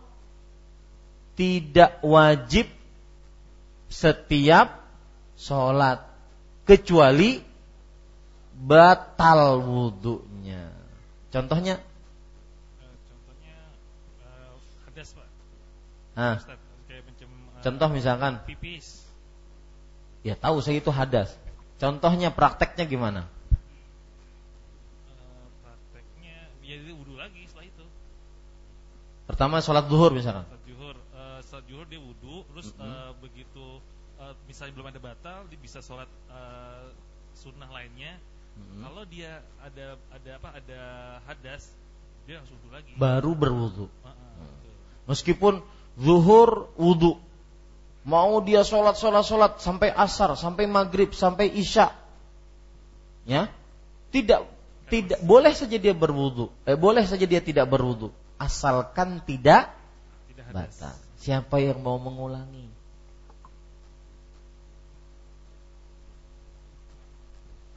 tidak wajib setiap sholat kecuali batal wudhunya. Contohnya? Uh, contohnya uh, hadas pak. Kayak macam, uh, contoh misalkan? Pipis. Ya tahu saya itu hadas. Contohnya prakteknya gimana? Pertama sholat zuhur misalkan. Sholat zuhur, uh, sholat zuhur dia wudhu, terus mm -hmm. uh, begitu uh, misalnya belum ada batal, dia bisa sholat uh, sunnah lainnya. Mm -hmm. Kalau dia ada ada apa ada hadas, dia langsung wudhu lagi. Baru berwudhu. Uh -uh, Meskipun zuhur wudhu, mau dia sholat sholat sholat sampai asar, sampai maghrib, sampai isya, ya tidak tidak boleh saja dia berwudhu, eh, boleh saja dia tidak berwudhu asalkan tidak, tidak batal. Siapa yang mau mengulangi?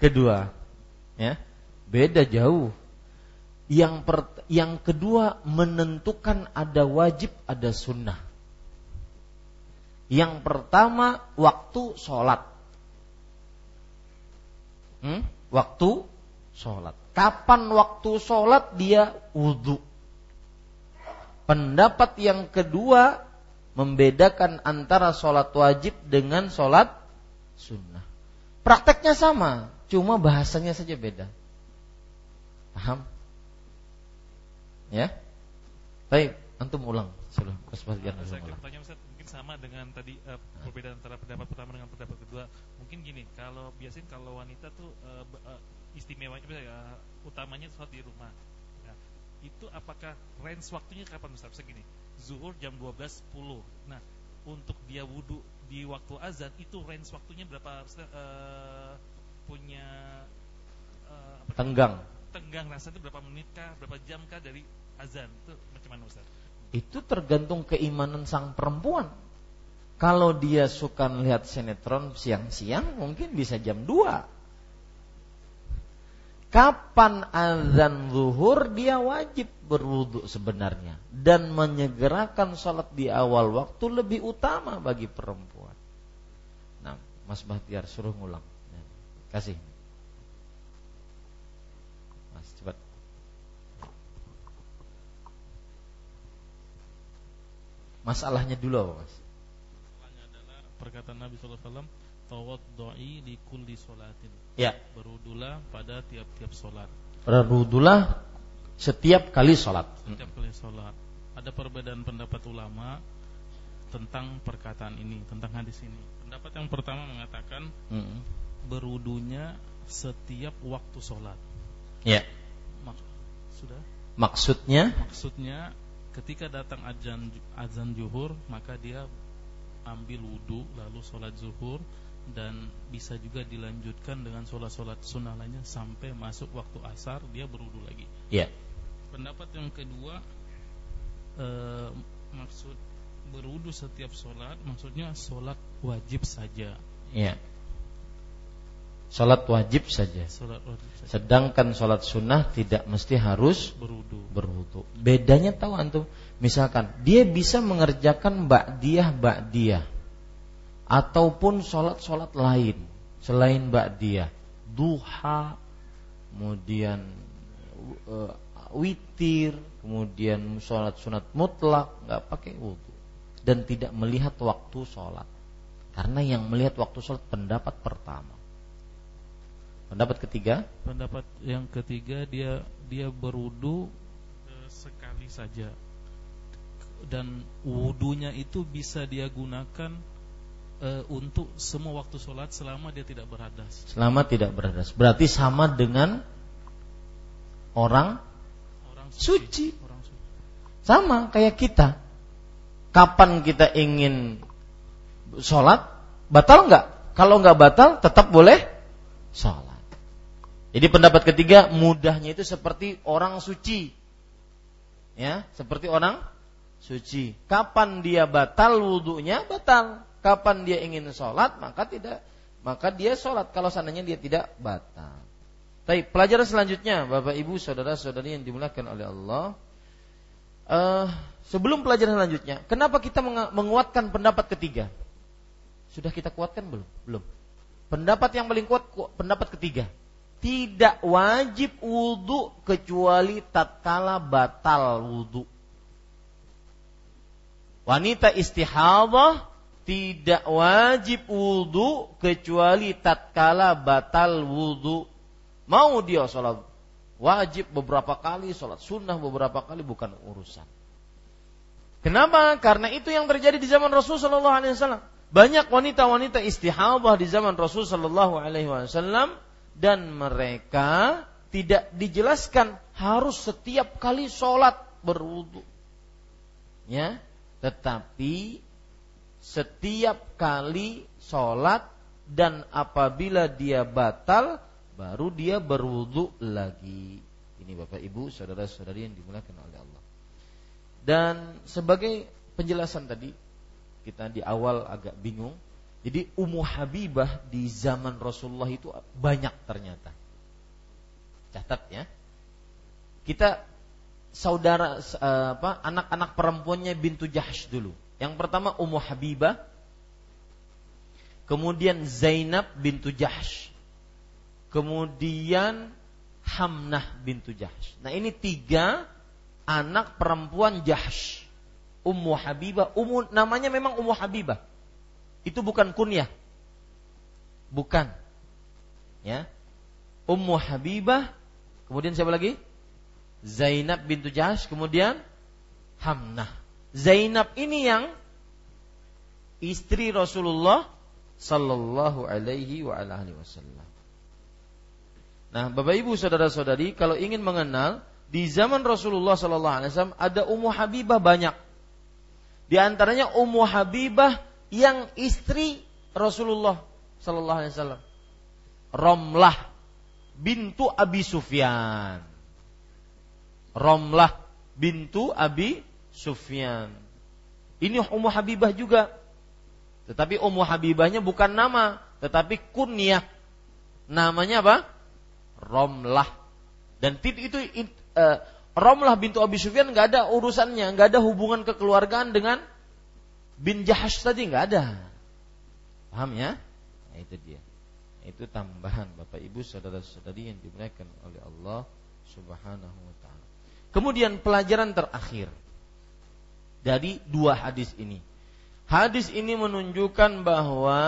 Kedua, ya, beda jauh. Yang per, yang kedua menentukan ada wajib, ada sunnah. Yang pertama waktu sholat. Hmm? Waktu sholat. Kapan waktu sholat dia wudhu. Pendapat yang kedua membedakan antara sholat wajib dengan sholat sunnah. Prakteknya sama, cuma bahasanya saja beda. Paham? Ya? Baik, antum ulang. Sudah, Saya tanya Ustaz, mungkin sama dengan tadi uh, perbedaan antara pendapat pertama dengan pendapat kedua. Mungkin gini, kalau biasanya kalau wanita tuh uh, uh, istimewanya uh, utamanya sholat di rumah itu apakah range waktunya kapan Ustaz? Segini, zuhur jam 12.10. Nah, untuk dia wudhu di waktu azan itu range waktunya berapa Ustaz? Uh, punya uh, apa tenggang. Tenggang rasa itu berapa menit kah, berapa jam kah dari azan? Itu macam mana Ustaz? Itu tergantung keimanan sang perempuan. Kalau dia suka melihat sinetron siang-siang mungkin bisa jam 2 kapan azan zuhur dia wajib berwudu sebenarnya dan menyegerakan sholat di awal waktu lebih utama bagi perempuan. Nah, Mas Bahtiar suruh ngulang. Kasih. Mas cepat. Masalahnya dulu apa, Mas? Masalahnya adalah perkataan Nabi sallallahu alaihi wasallam li kulli sholatin. Ya. Berudulah pada tiap-tiap sholat. Berudulah setiap kali sholat. Setiap kali sholat. Ada perbedaan pendapat ulama tentang perkataan ini, tentang hadis ini. Pendapat yang pertama mengatakan mm berudunya setiap waktu sholat. Ya. Mak sudah. Maksudnya? Maksudnya ketika datang azan azan juhur maka dia ambil wudhu lalu sholat zuhur dan bisa juga dilanjutkan dengan sholat-sholat sunnah lainnya sampai masuk waktu asar dia berwudhu lagi. Ya. Pendapat yang kedua e, maksud berwudhu setiap sholat maksudnya sholat wajib saja. Ya. Sholat wajib saja. Sholat wajib saja. Sedangkan sholat sunnah tidak mesti harus. Berwudhu. Bedanya tahu antum? Misalkan dia bisa mengerjakan ba'diyah ba'diyah ataupun sholat-sholat lain selain ba'diyah, duha, kemudian uh, witir, kemudian sholat sunat mutlak nggak pakai wudhu dan tidak melihat waktu sholat karena yang melihat waktu sholat pendapat pertama pendapat ketiga pendapat yang ketiga dia dia berwudu eh, sekali saja dan wudunya itu bisa dia gunakan e, untuk semua waktu sholat selama dia tidak berhadas selama tidak berhadas berarti sama dengan orang suci. Sama kayak kita. Kapan kita ingin sholat, batal nggak? Kalau nggak batal, tetap boleh sholat. Jadi pendapat ketiga mudahnya itu seperti orang suci, ya, seperti orang suci. Kapan dia batal wudhunya batal. Kapan dia ingin sholat maka tidak, maka dia sholat. Kalau seandainya dia tidak batal. Tapi pelajaran selanjutnya, Bapak Ibu, saudara-saudari yang dimuliakan oleh Allah. Uh, sebelum pelajaran selanjutnya, kenapa kita menguatkan pendapat ketiga? Sudah kita kuatkan belum? Belum. Pendapat yang paling kuat pendapat ketiga. Tidak wajib wudhu kecuali tatkala batal wudhu. Wanita istihadah tidak wajib wudhu kecuali tatkala batal wudhu Mau dia sholat wajib beberapa kali, sholat sunnah beberapa kali bukan urusan. Kenapa? Karena itu yang terjadi di zaman Rasul Shallallahu Alaihi Wasallam. Banyak wanita-wanita istihadah di zaman Rasul Shallallahu Alaihi Wasallam dan mereka tidak dijelaskan harus setiap kali sholat berwudu. Ya, tetapi setiap kali sholat dan apabila dia batal baru dia berwudu lagi. Ini Bapak Ibu, saudara-saudari yang dimuliakan oleh Allah. Dan sebagai penjelasan tadi, kita di awal agak bingung. Jadi Ummu Habibah di zaman Rasulullah itu banyak ternyata. Catat ya. Kita saudara eh, apa anak-anak perempuannya bintu Jahsh dulu. Yang pertama Ummu Habibah, kemudian Zainab bintu Jahsh, kemudian Hamnah bintu Jahsh. Nah ini tiga anak perempuan Jahsh. Ummu Habibah, Ummu namanya memang Ummu Habibah. Itu bukan kunyah. Bukan. Ya. Ummu Habibah, kemudian siapa lagi? Zainab bintu Jahsh, kemudian Hamnah. Zainab ini yang istri Rasulullah sallallahu alaihi wa alihi wasallam. Nah, Bapak Ibu saudara-saudari, kalau ingin mengenal di zaman Rasulullah sallallahu alaihi wasallam ada Ummu Habibah banyak. Di antaranya Ummu Habibah yang istri Rasulullah sallallahu alaihi wasallam. Romlah bintu Abi Sufyan. Romlah bintu Abi Sufyan. Ini Ummu Habibah juga. Tetapi Ummu Habibahnya bukan nama, tetapi kunyah. Namanya apa? Romlah. Dan itu uh, Romlah bintu Abi Sufyan nggak ada urusannya, nggak ada hubungan kekeluargaan dengan bin Jahash tadi nggak ada. Paham ya? Nah, itu dia. Itu tambahan Bapak Ibu saudara-saudari yang dimuliakan oleh Allah Subhanahu wa taala. Kemudian pelajaran terakhir dari dua hadis ini. Hadis ini menunjukkan bahwa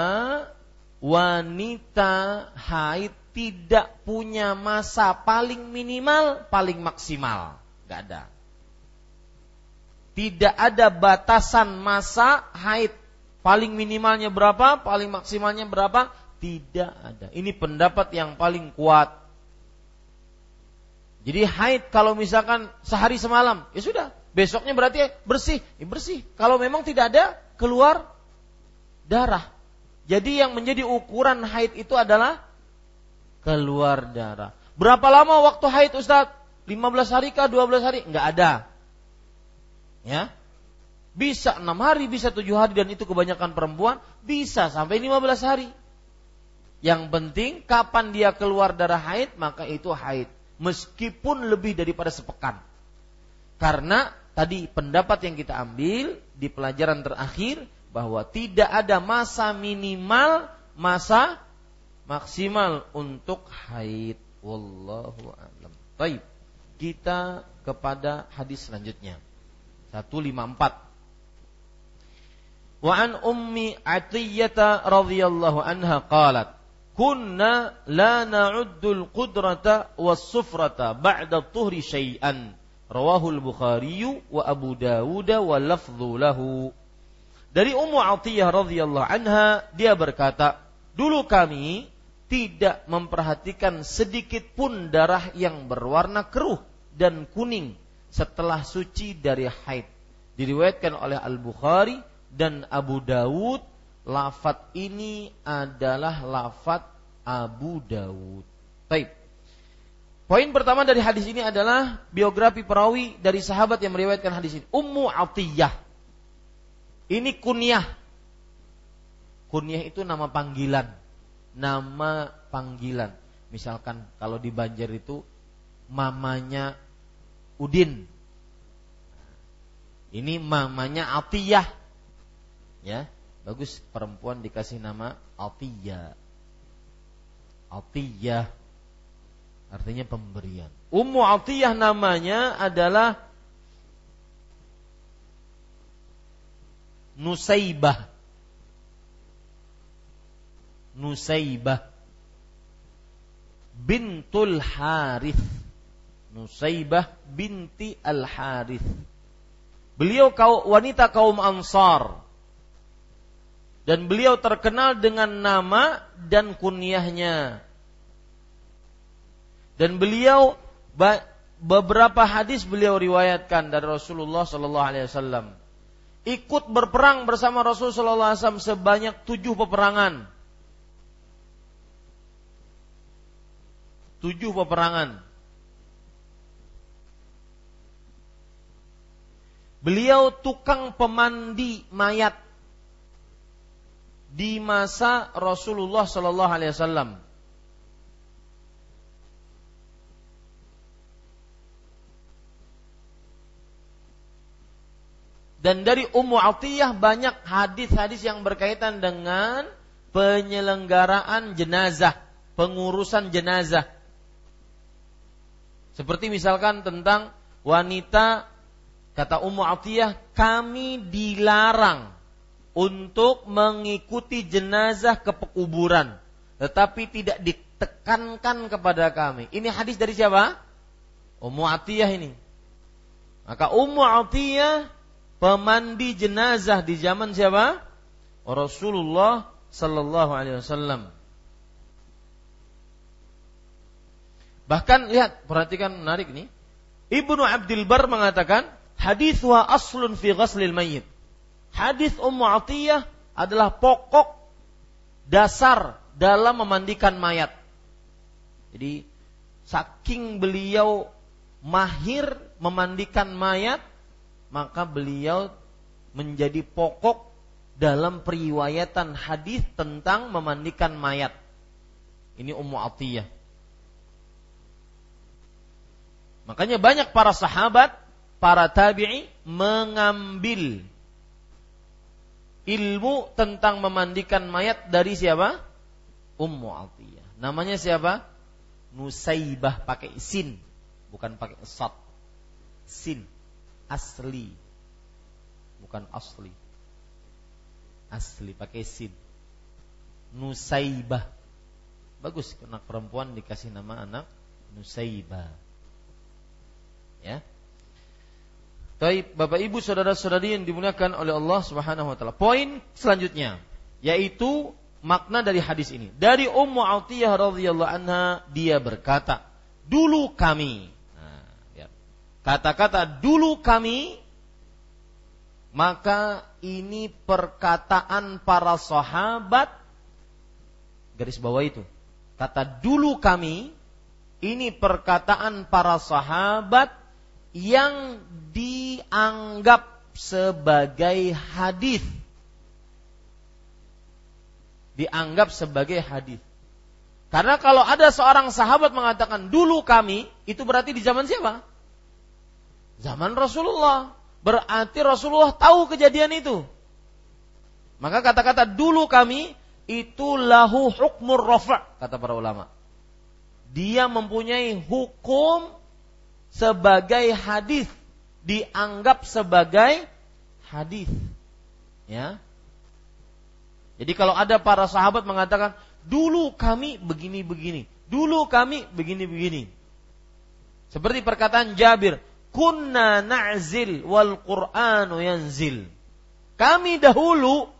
wanita haid tidak punya masa paling minimal, paling maksimal. Gak ada. Tidak ada batasan masa haid. Paling minimalnya berapa, paling maksimalnya berapa? Tidak ada. Ini pendapat yang paling kuat. Jadi haid kalau misalkan sehari semalam, ya sudah. Besoknya berarti bersih, ya bersih. Kalau memang tidak ada keluar darah. Jadi yang menjadi ukuran haid itu adalah keluar darah. Berapa lama waktu haid Ustaz? 15 hari kah 12 hari? Enggak ada. Ya. Bisa 6 hari, bisa 7 hari dan itu kebanyakan perempuan bisa sampai 15 hari. Yang penting kapan dia keluar darah haid maka itu haid meskipun lebih daripada sepekan. Karena tadi pendapat yang kita ambil di pelajaran terakhir bahwa tidak ada masa minimal, masa maksimal untuk haid. Wallahu a'lam. Baik. Kita kepada hadis selanjutnya. 154. Wa an ummi Atiyah radhiyallahu anha qalat kunna la na'uddu al-qudrata was-sufrata ba'da tuhri syai'an rawahu al-Bukhari wa Abu Dawud wa lafdhu lahu dari Ummu Atiyah radhiyallahu anha dia berkata dulu kami tidak memperhatikan sedikit pun darah yang berwarna keruh dan kuning setelah suci dari haid diriwayatkan oleh Al-Bukhari dan Abu Dawud lafat ini adalah lafat Abu Dawud. Baik. Poin pertama dari hadis ini adalah biografi perawi dari sahabat yang meriwayatkan hadis ini. Ummu Atiyah. Ini kunyah. Kunyah itu nama panggilan. Nama panggilan. Misalkan kalau di Banjar itu mamanya Udin. Ini mamanya Atiyah. Ya bagus. Perempuan dikasih nama Atiyah. Atiyah. Artinya pemberian. Ummu Atiyah namanya adalah Nusaibah Nusaibah bintul Harith Nusaibah binti Al Harith Beliau kau wanita kaum Ansar dan beliau terkenal dengan nama dan kunyahnya. Dan beliau beberapa hadis beliau riwayatkan dari Rasulullah Sallallahu Alaihi Wasallam. Ikut berperang bersama Rasulullah Sallallahu Alaihi Wasallam sebanyak tujuh peperangan. Tujuh peperangan. Beliau tukang pemandi mayat di masa Rasulullah Sallallahu Alaihi Wasallam. Dan dari Ummu Atiyah banyak hadis-hadis yang berkaitan dengan penyelenggaraan jenazah, pengurusan jenazah. Seperti misalkan tentang wanita kata Ummu Atiyah, kami dilarang untuk mengikuti jenazah ke pekuburan tetapi tidak ditekankan kepada kami. Ini hadis dari siapa? Ummu Atiyah ini. Maka Ummu Atiyah pemandi jenazah di zaman siapa? Rasulullah sallallahu alaihi wasallam. Bahkan lihat, perhatikan menarik nih. Ibnu Abdul Bar mengatakan, hadis wa aslun fi ghaslil mayyit hadis Ummu Atiyah adalah pokok dasar dalam memandikan mayat. Jadi saking beliau mahir memandikan mayat, maka beliau menjadi pokok dalam periwayatan hadis tentang memandikan mayat. Ini Ummu Atiyah. Makanya banyak para sahabat, para tabi'i mengambil ilmu tentang memandikan mayat dari siapa? Ummu Atiyah. Namanya siapa? Nusaibah pakai sin, bukan pakai sat. Sin asli. Bukan asli. Asli pakai sin. Nusaibah. Bagus anak perempuan dikasih nama anak Nusaibah. Ya. Baik, Bapak Ibu saudara-saudari yang dimuliakan oleh Allah Subhanahu wa taala. Poin selanjutnya yaitu makna dari hadis ini. Dari Ummu Atiyah radhiyallahu anha dia berkata, "Dulu kami." Nah, ya. Kata-kata dulu kami maka ini perkataan para sahabat garis bawah itu. Kata dulu kami ini perkataan para sahabat yang dianggap sebagai hadis. Dianggap sebagai hadis. Karena kalau ada seorang sahabat mengatakan dulu kami, itu berarti di zaman siapa? Zaman Rasulullah. Berarti Rasulullah tahu kejadian itu. Maka kata-kata dulu kami itu lahu hukmur rafa kata para ulama. Dia mempunyai hukum sebagai hadis, dianggap sebagai hadis. Ya. Jadi kalau ada para sahabat mengatakan dulu kami begini-begini, dulu kami begini-begini. Seperti perkataan Jabir, kunna na'zil wal qur'anu yanzil. Kami dahulu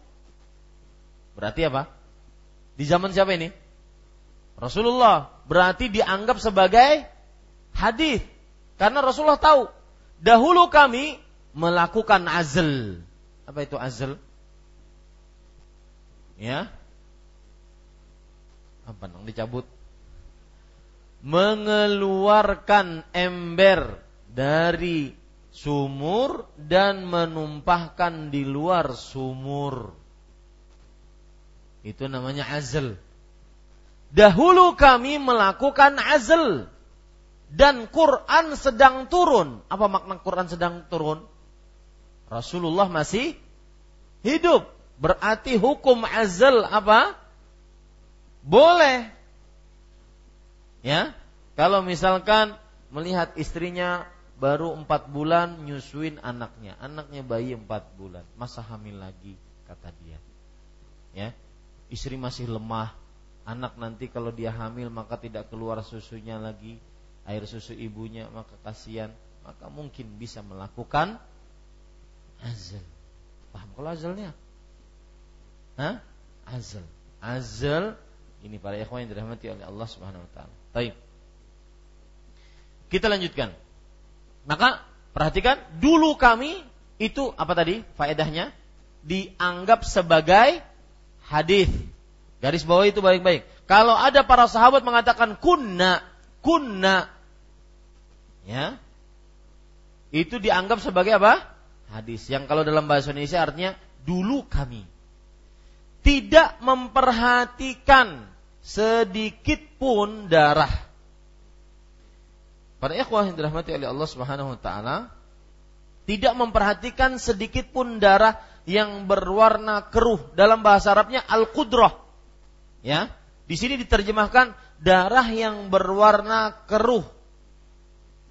berarti apa? Di zaman siapa ini? Rasulullah. Berarti dianggap sebagai hadis. Karena Rasulullah tahu dahulu kami melakukan azl. Apa itu azl? Ya. Apa nang dicabut? Mengeluarkan ember dari sumur dan menumpahkan di luar sumur. Itu namanya azl. Dahulu kami melakukan azl dan Quran sedang turun. Apa makna Quran sedang turun? Rasulullah masih hidup. Berarti hukum azl apa? Boleh. Ya. Kalau misalkan melihat istrinya baru empat bulan nyusuin anaknya, anaknya bayi empat bulan, masa hamil lagi kata dia. Ya, istri masih lemah, anak nanti kalau dia hamil maka tidak keluar susunya lagi, air susu ibunya maka kasihan, maka mungkin bisa melakukan azal. Paham kalau azalnya? Hah? Azal. Azal ini para ikhwan yang dirahmati oleh Allah Subhanahu wa taala. Baik. Kita lanjutkan. Maka perhatikan dulu kami itu apa tadi faedahnya dianggap sebagai hadis. Garis bawah itu baik-baik. Kalau ada para sahabat mengatakan kunna, kunna, ya, itu dianggap sebagai apa? Hadis. Yang kalau dalam bahasa Indonesia artinya dulu kami tidak memperhatikan sedikit pun darah Para ikhwah yang dirahmati oleh Allah Subhanahu wa taala tidak memperhatikan sedikit pun darah yang berwarna keruh dalam bahasa Arabnya al-qudrah. Ya. Di sini diterjemahkan darah yang berwarna keruh.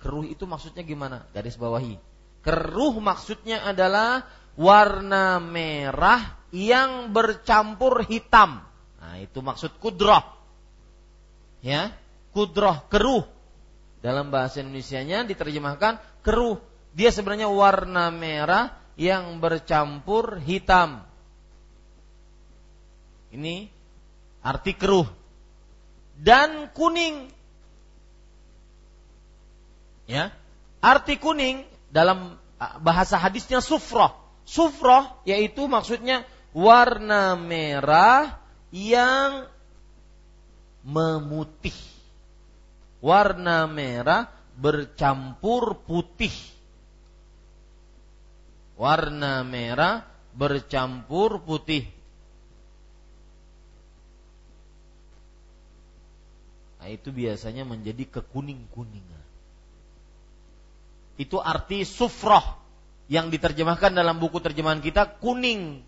Keruh itu maksudnya gimana? Garis bawahi. Keruh maksudnya adalah warna merah yang bercampur hitam. Nah, itu maksud kudrah. Ya, kudrah keruh dalam bahasa Indonesia-nya diterjemahkan keruh. Dia sebenarnya warna merah yang bercampur hitam. Ini arti keruh. Dan kuning. Ya. Arti kuning dalam bahasa hadisnya sufroh. Sufroh yaitu maksudnya warna merah yang memutih warna merah bercampur putih. Warna merah bercampur putih. Nah, itu biasanya menjadi kekuning-kuningan. Itu arti sufroh yang diterjemahkan dalam buku terjemahan kita kuning.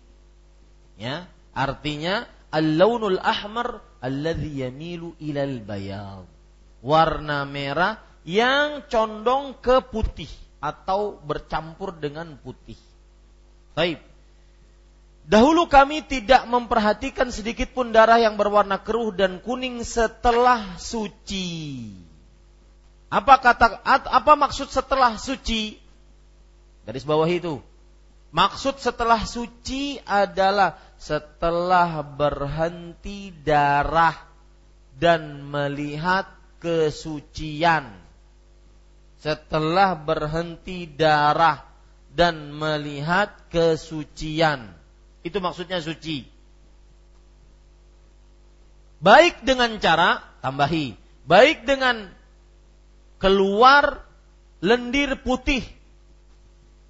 Ya, artinya al-launul ahmar alladhi yamilu ilal bayad warna merah yang condong ke putih atau bercampur dengan putih. Baik. Dahulu kami tidak memperhatikan sedikit pun darah yang berwarna keruh dan kuning setelah suci. Apa kata apa maksud setelah suci? Garis bawah itu. Maksud setelah suci adalah setelah berhenti darah dan melihat kesucian setelah berhenti darah dan melihat kesucian. Itu maksudnya suci. Baik dengan cara tambahi, baik dengan keluar lendir putih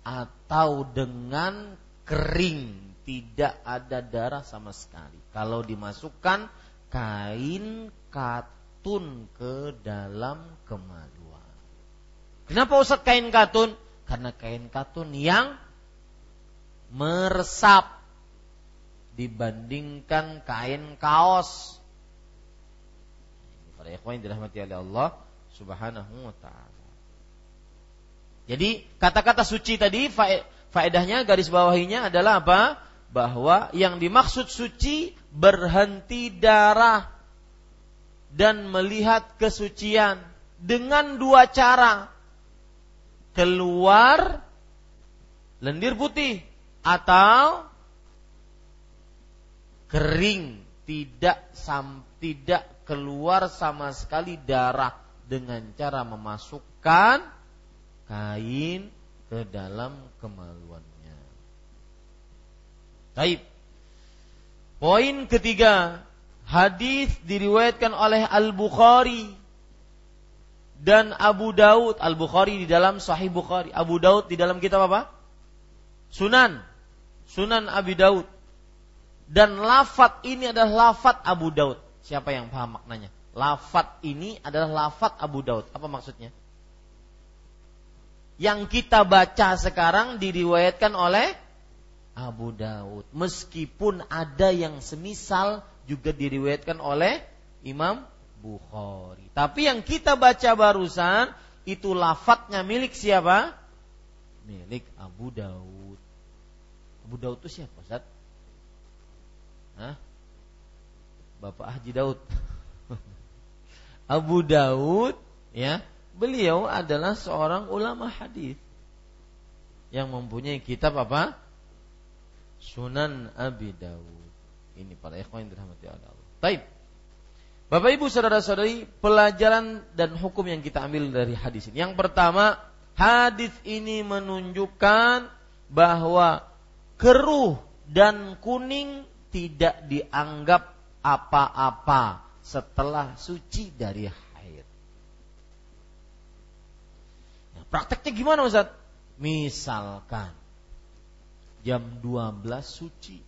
atau dengan kering, tidak ada darah sama sekali. Kalau dimasukkan kain katun ke dalam kemaluan. Kenapa usah kain katun? Karena kain katun yang meresap dibandingkan kain kaos. Para ikhwan dirahmati oleh Allah Subhanahu wa taala. Jadi kata-kata suci tadi faedahnya garis bawahinya adalah apa? Bahwa yang dimaksud suci berhenti darah dan melihat kesucian dengan dua cara keluar lendir putih atau kering tidak sam, tidak keluar sama sekali darah dengan cara memasukkan kain ke dalam kemaluannya. Baik. Poin ketiga, hadis diriwayatkan oleh Al-Bukhari dan Abu Daud. Al Bukhari di dalam Sahih Bukhari. Abu Daud di dalam kitab apa? Sunan. Sunan Abi Daud dan lafat ini adalah lafat Abu Daud siapa yang paham maknanya lafat ini adalah lafat Abu Daud apa maksudnya yang kita baca sekarang diriwayatkan oleh Abu Daud meskipun ada yang semisal juga diriwayatkan oleh Imam Bukhari. Tapi yang kita baca barusan itu lafadznya milik siapa? Milik Abu Daud. Abu Daud itu siapa, Ustaz? Hah? Bapak Haji Daud. Abu Daud, ya, beliau adalah seorang ulama hadis yang mempunyai kitab apa? Sunan Abi Daud. Ini para ikhwan yang dirahmati Allah. Taib. Bapak Ibu saudara-saudari, pelajaran dan hukum yang kita ambil dari hadis ini. Yang pertama, hadis ini menunjukkan bahwa keruh dan kuning tidak dianggap apa-apa setelah suci dari haid. Nah, prakteknya gimana Ustaz? Misalkan jam 12 suci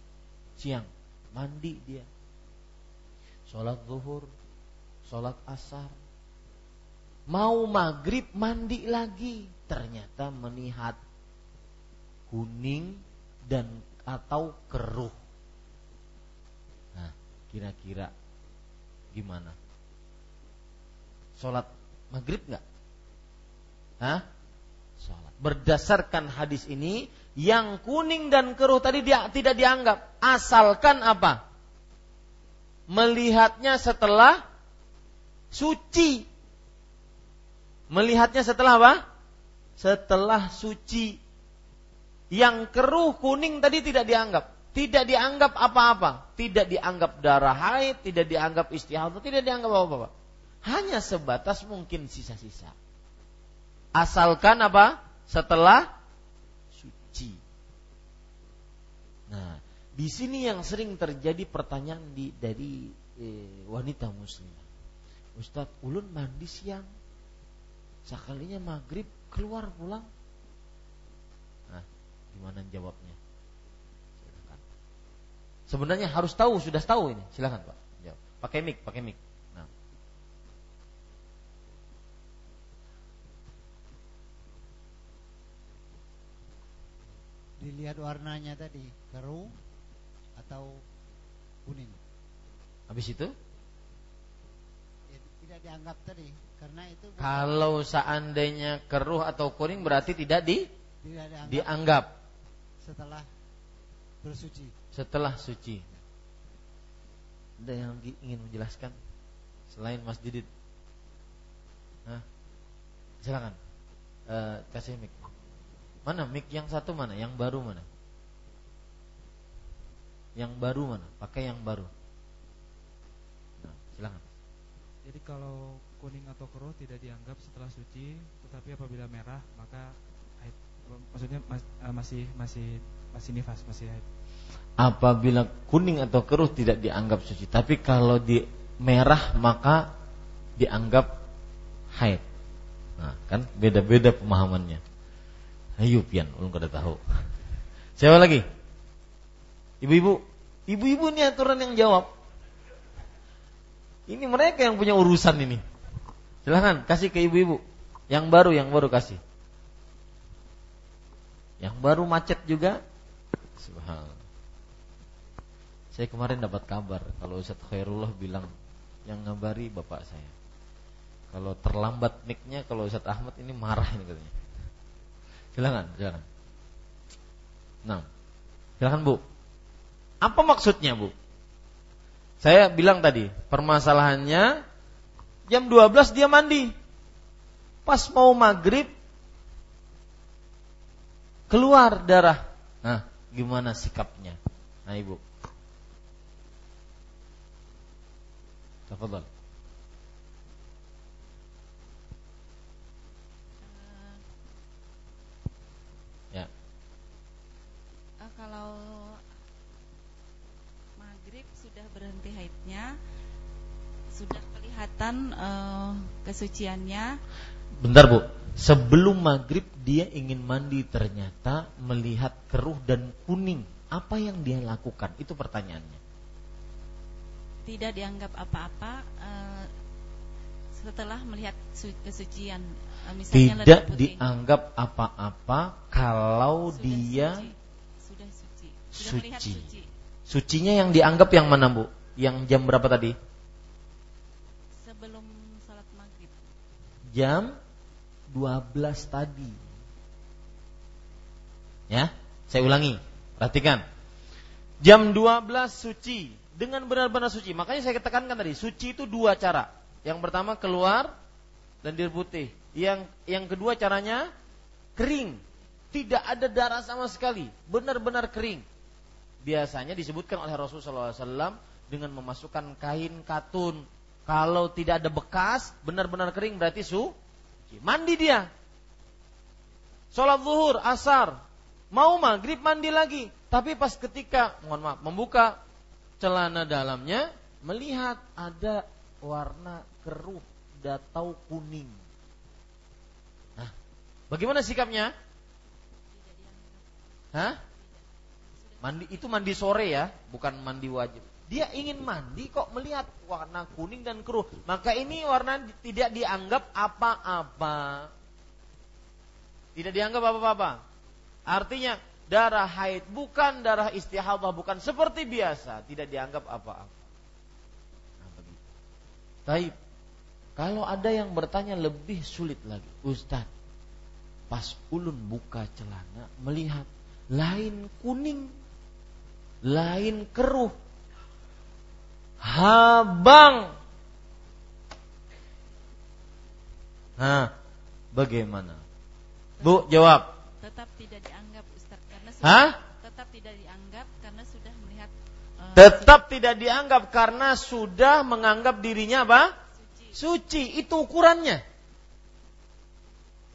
siang mandi dia sholat zuhur, sholat asar, mau maghrib mandi lagi, ternyata melihat kuning dan atau keruh. Kira-kira gimana? Sholat maghrib nggak? Hah? Sholat. Berdasarkan hadis ini, yang kuning dan keruh tadi dia tidak dianggap. Asalkan apa? melihatnya setelah suci. Melihatnya setelah apa? Setelah suci. Yang keruh kuning tadi tidak dianggap. Tidak dianggap apa-apa. Tidak dianggap darah haid, tidak dianggap istihadah, tidak dianggap apa-apa. Hanya sebatas mungkin sisa-sisa. Asalkan apa? Setelah suci. Nah, di sini yang sering terjadi pertanyaan di, dari eh, wanita muslim. Ustadz, ulun mandi siang. Sekalinya maghrib keluar pulang. Nah, gimana jawabnya? Sebenarnya harus tahu, sudah tahu ini. Silakan Pak. Jawab. Pakai mic, pakai mic. Nah. Dilihat warnanya tadi, keruh atau kuning. Habis itu? Ya, tidak dianggap tadi karena itu kalau seandainya keruh atau kuning berarti tidak di tidak dianggap, dianggap setelah bersuci. Setelah suci. Ada yang ingin menjelaskan selain Mas Didit? Hah? Silakan. Uh, kasih mic. Mana mic yang satu mana? Yang baru mana? Yang baru mana? Pakai yang baru. Nah, silakan. Jadi kalau kuning atau keruh tidak dianggap setelah suci, tetapi apabila merah maka. Maksudnya mas, uh, masih masih masih nifas, masih haid. Apabila kuning atau keruh tidak dianggap suci, tapi kalau di merah maka dianggap haid. Nah, kan beda-beda pemahamannya. Ayo pian, ulun kada tahu. Siapa lagi? Ibu-ibu, ibu-ibu ini aturan yang jawab. Ini mereka yang punya urusan ini. Silahkan kasih ke ibu-ibu. Yang baru, yang baru kasih. Yang baru macet juga. Subhanallah. Saya kemarin dapat kabar kalau Ustaz Khairullah bilang yang ngabari bapak saya. Kalau terlambat niknya kalau Ustaz Ahmad ini marah ini katanya. Silakan, silakan. Nah, silakan Bu. Apa maksudnya Bu? Saya bilang tadi, permasalahannya jam 12 dia mandi. Pas mau maghrib keluar darah. Nah, gimana sikapnya? Nah, Ibu. Tafadhal. Ya. Uh, kalau maghrib sudah berhenti haidnya, sudah kelihatan uh, kesuciannya. Bentar bu, sebelum maghrib dia ingin mandi ternyata melihat keruh dan kuning. Apa yang dia lakukan? Itu pertanyaannya. Tidak dianggap apa-apa uh, setelah melihat kesucian. Misalnya Tidak dianggap apa-apa kalau sudah dia suci. sudah suci. Sudah suci. melihat suci. Sucinya yang dianggap yang mana bu? Yang jam berapa tadi? Sebelum salat maghrib. Jam 12 tadi. Ya, saya ulangi. Perhatikan. Jam 12 suci dengan benar-benar suci. Makanya saya katakan tadi, suci itu dua cara. Yang pertama keluar dan dir putih. Yang yang kedua caranya kering. Tidak ada darah sama sekali, benar-benar kering. Biasanya disebutkan oleh Rasulullah SAW dengan memasukkan kain katun. Kalau tidak ada bekas, benar-benar kering berarti su mandi dia. Sholat zuhur, asar, mau maghrib mandi lagi. Tapi pas ketika, mohon maaf, membuka celana dalamnya, melihat ada warna keruh atau kuning. Nah, bagaimana sikapnya? Hah? Mandi itu mandi sore ya, bukan mandi wajib. Dia ingin mandi kok melihat warna kuning dan keruh. Maka ini warna tidak dianggap apa-apa. Tidak dianggap apa-apa. Artinya darah haid bukan darah istihadah, bukan seperti biasa, tidak dianggap apa-apa. Nah, begitu. Taib. Kalau ada yang bertanya lebih sulit lagi, Ustadz, pas ulun buka celana melihat lain kuning, lain keruh, habang. Nah, bagaimana? Bu, jawab. Tetap tidak dianggap Ustaz karena sudah, Hah? tetap tidak dianggap karena sudah melihat uh, Tetap tidak dianggap karena sudah menganggap dirinya apa? suci. Suci. Itu ukurannya.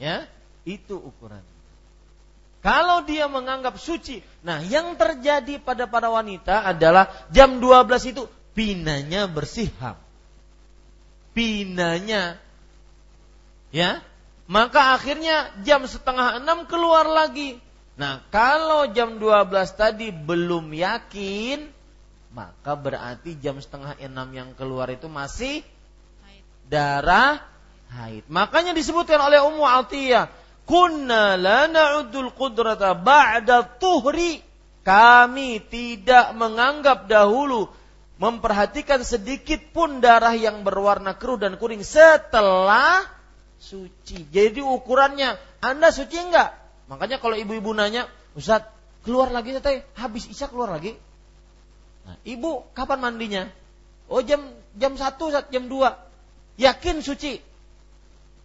Ya, itu ukuran. Kalau dia menganggap suci, nah yang terjadi pada para wanita adalah jam 12 itu pinanya bersiham. Pinanya ya, maka akhirnya jam setengah enam keluar lagi. Nah, kalau jam 12 tadi belum yakin, maka berarti jam setengah enam yang keluar itu masih darah haid. Makanya disebutkan oleh Ummu Atiyah, "Kunna la na'uddul qudrata ba'da tuhri." Kami tidak menganggap dahulu memperhatikan sedikit pun darah yang berwarna keruh dan kuning setelah suci. Jadi ukurannya, Anda suci enggak? Makanya kalau ibu-ibu nanya, Ustaz, keluar lagi teh, habis isya keluar lagi. Nah, ibu kapan mandinya? Oh jam jam satu jam 2 Yakin suci?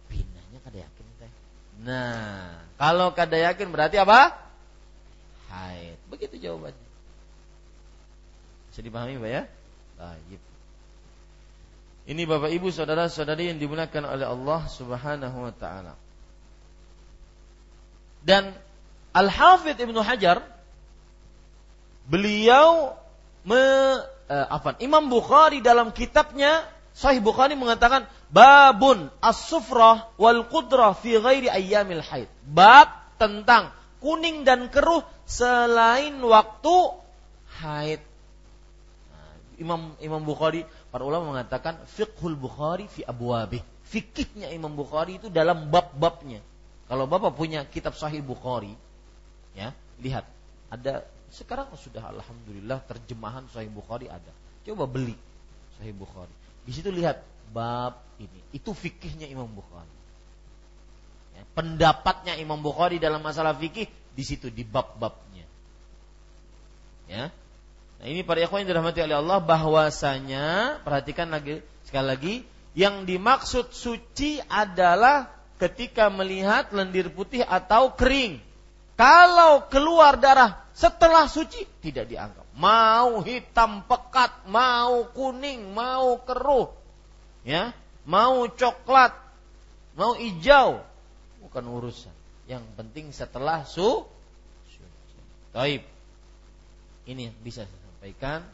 Pinanya kada yakin teh. Nah, kalau kada yakin berarti apa? Haid. Begitu jawabannya. Bisa dipahami Pak ya? Baik. Ini Bapak Ibu saudara-saudari yang dimuliakan oleh Allah Subhanahu wa taala. Dan Al-Hafidh Ibnu Hajar beliau me, uh, apa? Imam Bukhari dalam kitabnya Sahih Bukhari mengatakan babun as-sufrah wal qudrah fi ghairi ayyamil haid. Bab tentang kuning dan keruh selain waktu haid. Imam Imam Bukhari para ulama mengatakan fiqhul Bukhari fi abwabih. Fikihnya Imam Bukhari itu dalam bab-babnya. Kalau Bapak punya kitab Sahih Bukhari, ya, lihat ada sekarang sudah alhamdulillah terjemahan Sahih Bukhari ada. Coba beli Sahih Bukhari. Di situ lihat bab ini. Itu fikihnya Imam Bukhari. Ya, pendapatnya Imam Bukhari dalam masalah fikih di situ di bab-babnya. Ya. Nah, ini para ikhwan yang dirahmati oleh Allah bahwasanya perhatikan lagi sekali lagi yang dimaksud suci adalah ketika melihat lendir putih atau kering. Kalau keluar darah setelah suci tidak dianggap. Mau hitam pekat, mau kuning, mau keruh, ya, mau coklat, mau hijau, bukan urusan. Yang penting setelah su suci. Taib. Ini bisa sampaikan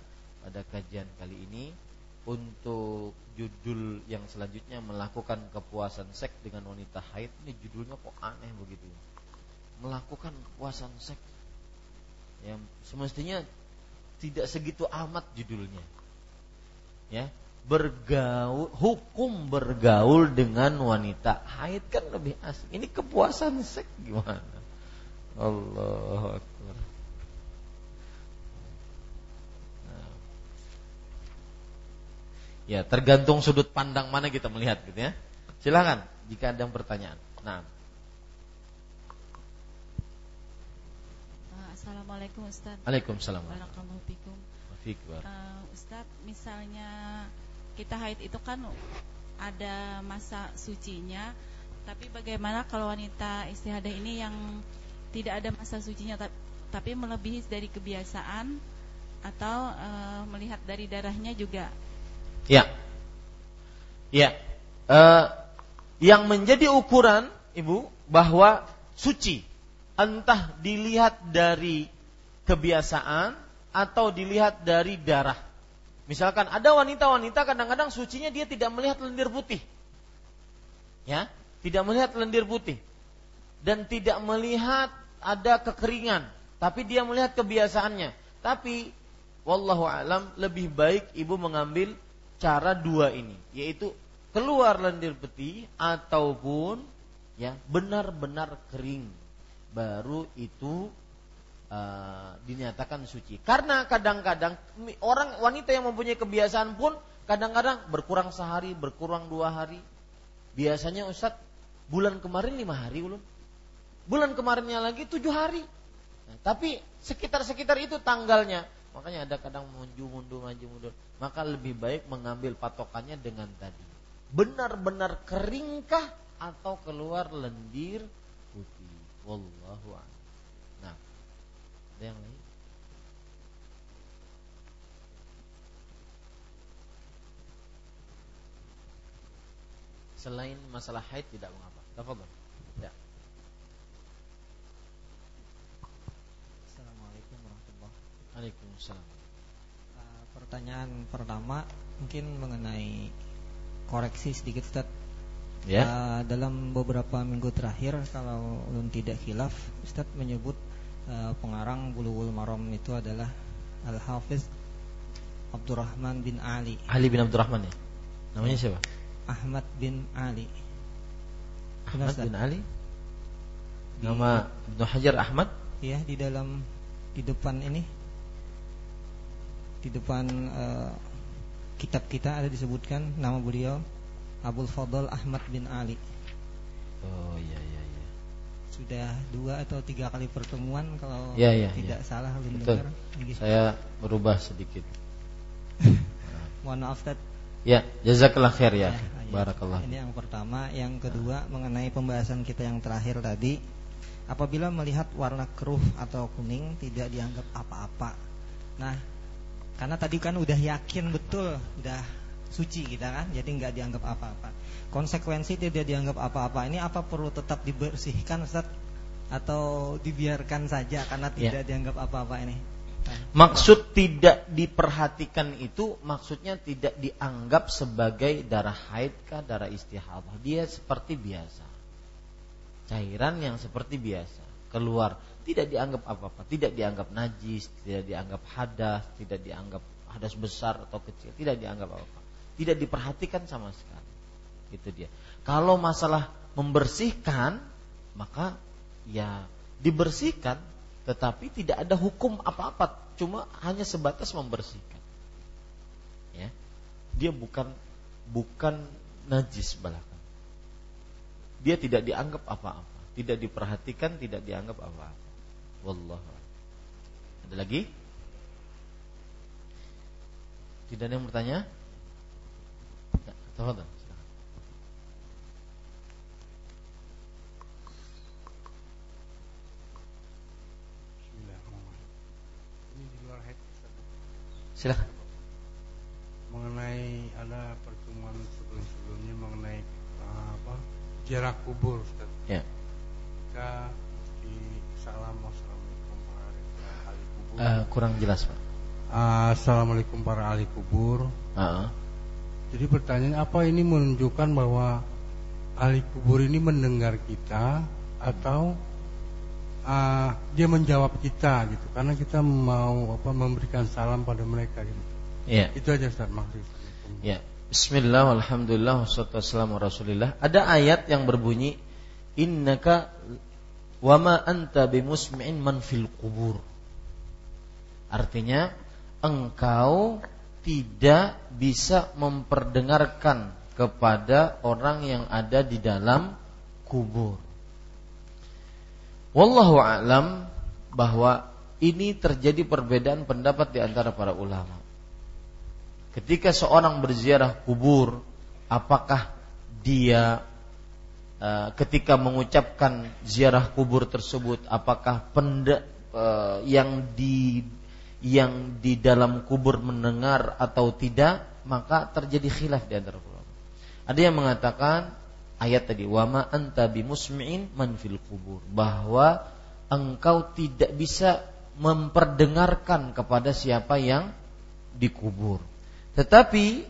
pada kajian kali ini untuk judul yang selanjutnya melakukan kepuasan seks dengan wanita haid ini judulnya kok aneh begitu melakukan kepuasan seks yang semestinya tidak segitu amat judulnya. Ya, bergaul hukum bergaul dengan wanita haid kan lebih asik. Ini kepuasan seks gimana? Allah akbar. Nah. Ya, tergantung sudut pandang mana kita melihat gitu ya. Silakan jika ada pertanyaan. Nah, Assalamualaikum Ustaz. Waalaikumsalam. Fikum. Uh, Ustaz, misalnya kita haid itu kan ada masa sucinya, tapi bagaimana kalau wanita istihadah ini yang tidak ada masa sucinya tapi melebihi dari kebiasaan atau uh, melihat dari darahnya juga? Ya. Ya. Uh, yang menjadi ukuran Ibu bahwa suci entah dilihat dari kebiasaan atau dilihat dari darah. Misalkan ada wanita-wanita kadang-kadang sucinya dia tidak melihat lendir putih. Ya, tidak melihat lendir putih. Dan tidak melihat ada kekeringan, tapi dia melihat kebiasaannya. Tapi wallahu alam lebih baik ibu mengambil cara dua ini, yaitu keluar lendir putih ataupun ya benar-benar kering baru itu uh, dinyatakan suci. Karena kadang-kadang orang wanita yang mempunyai kebiasaan pun kadang-kadang berkurang sehari, berkurang dua hari. Biasanya Ustadz bulan kemarin lima hari ulun, bulan kemarinnya lagi tujuh hari. Nah, tapi sekitar-sekitar itu tanggalnya, makanya ada kadang mundur mundur maju mundur. Maka lebih baik mengambil patokannya dengan tadi. Benar-benar keringkah atau keluar lendir putih. Wallahu a'lam. Nah, ada yang lain? Selain masalah haid tidak mengapa. Tafadhol. Ya. Assalamualaikum warahmatullahi Waalaikumsalam. Uh, pertanyaan pertama mungkin mengenai koreksi sedikit Ustaz Ya. Uh, dalam beberapa minggu terakhir kalau belum tidak khilaf, Ustaz menyebut uh, pengarang Bulughul Maram itu adalah Al Hafiz Abdurrahman bin Ali. Ali bin Abdurrahman ya. Namanya siapa? Ahmad bin Ali. Ahmad Benar, bin Ali. Nama Ibnu Hajar Ahmad? Iya, di dalam di depan ini di depan uh, kitab kita ada disebutkan nama beliau Abdul Fadl Ahmad bin Ali. Oh iya iya iya. Sudah dua atau tiga kali pertemuan kalau ya, ya, tidak ya. salah Betul. Saya berubah sedikit. Mohon maaf Tad. Ya, jazakallah khair ya. ya, ya. Barakallah. Ini yang pertama, yang kedua mengenai pembahasan kita yang terakhir tadi, apabila melihat warna keruh atau kuning tidak dianggap apa-apa. Nah, karena tadi kan udah yakin betul, udah suci kita kan jadi nggak dianggap apa-apa konsekuensi tidak dianggap apa-apa ini apa perlu tetap dibersihkan Ustaz atau dibiarkan saja karena Ya. tidak dianggap apa-apa ini? Maksud tidak diperhatikan itu maksudnya tidak dianggap sebagai darah haid kah, darah istihadah. Dia seperti biasa. Cairan yang seperti biasa keluar, tidak dianggap apa-apa, tidak dianggap najis, tidak dianggap hadas, tidak dianggap hadas besar atau kecil, tidak dianggap apa-apa. Tidak diperhatikan sama sekali. Itu dia. Kalau masalah membersihkan, maka ya dibersihkan tetapi tidak ada hukum apa-apa cuma hanya sebatas membersihkan ya dia bukan bukan najis bahkan dia tidak dianggap apa-apa tidak diperhatikan tidak dianggap apa-apa wallahu ada lagi? Tidak ada yang bertanya? Ya, Ustaz. silakan. Mengenai ada pertemuan sebelum-sebelumnya mengenai uh, apa jarak kubur Ustaz. ya. Kita Eh, kurang jelas pak Ah, assalamualaikum para ahli kubur. Ah, ah. Jadi pertanyaan apa ini menunjukkan bahwa ahli kubur ini mendengar kita atau ah, dia menjawab kita gitu karena kita mau apa memberikan salam pada mereka gitu. ya Itu aja Ustaz maksud. Ya, Bismillah, Alhamdulillah, wassalamu ala Rasulillah. Ada ayat yang berbunyi, Innaka wama anta bimusmi'in man fil kubur. Artinya, engkau tidak bisa memperdengarkan kepada orang yang ada di dalam kubur. Wallahu a'lam bahwa ini terjadi perbedaan pendapat di antara para ulama. Ketika seorang berziarah kubur, apakah dia eh, ketika mengucapkan ziarah kubur tersebut, apakah penda, eh, yang di yang di dalam kubur mendengar atau tidak, maka terjadi khilaf di antara ulama. Ada yang mengatakan ayat tadi wama anta bimusmi'in man fil kubur bahwa engkau tidak bisa memperdengarkan kepada siapa yang dikubur. Tetapi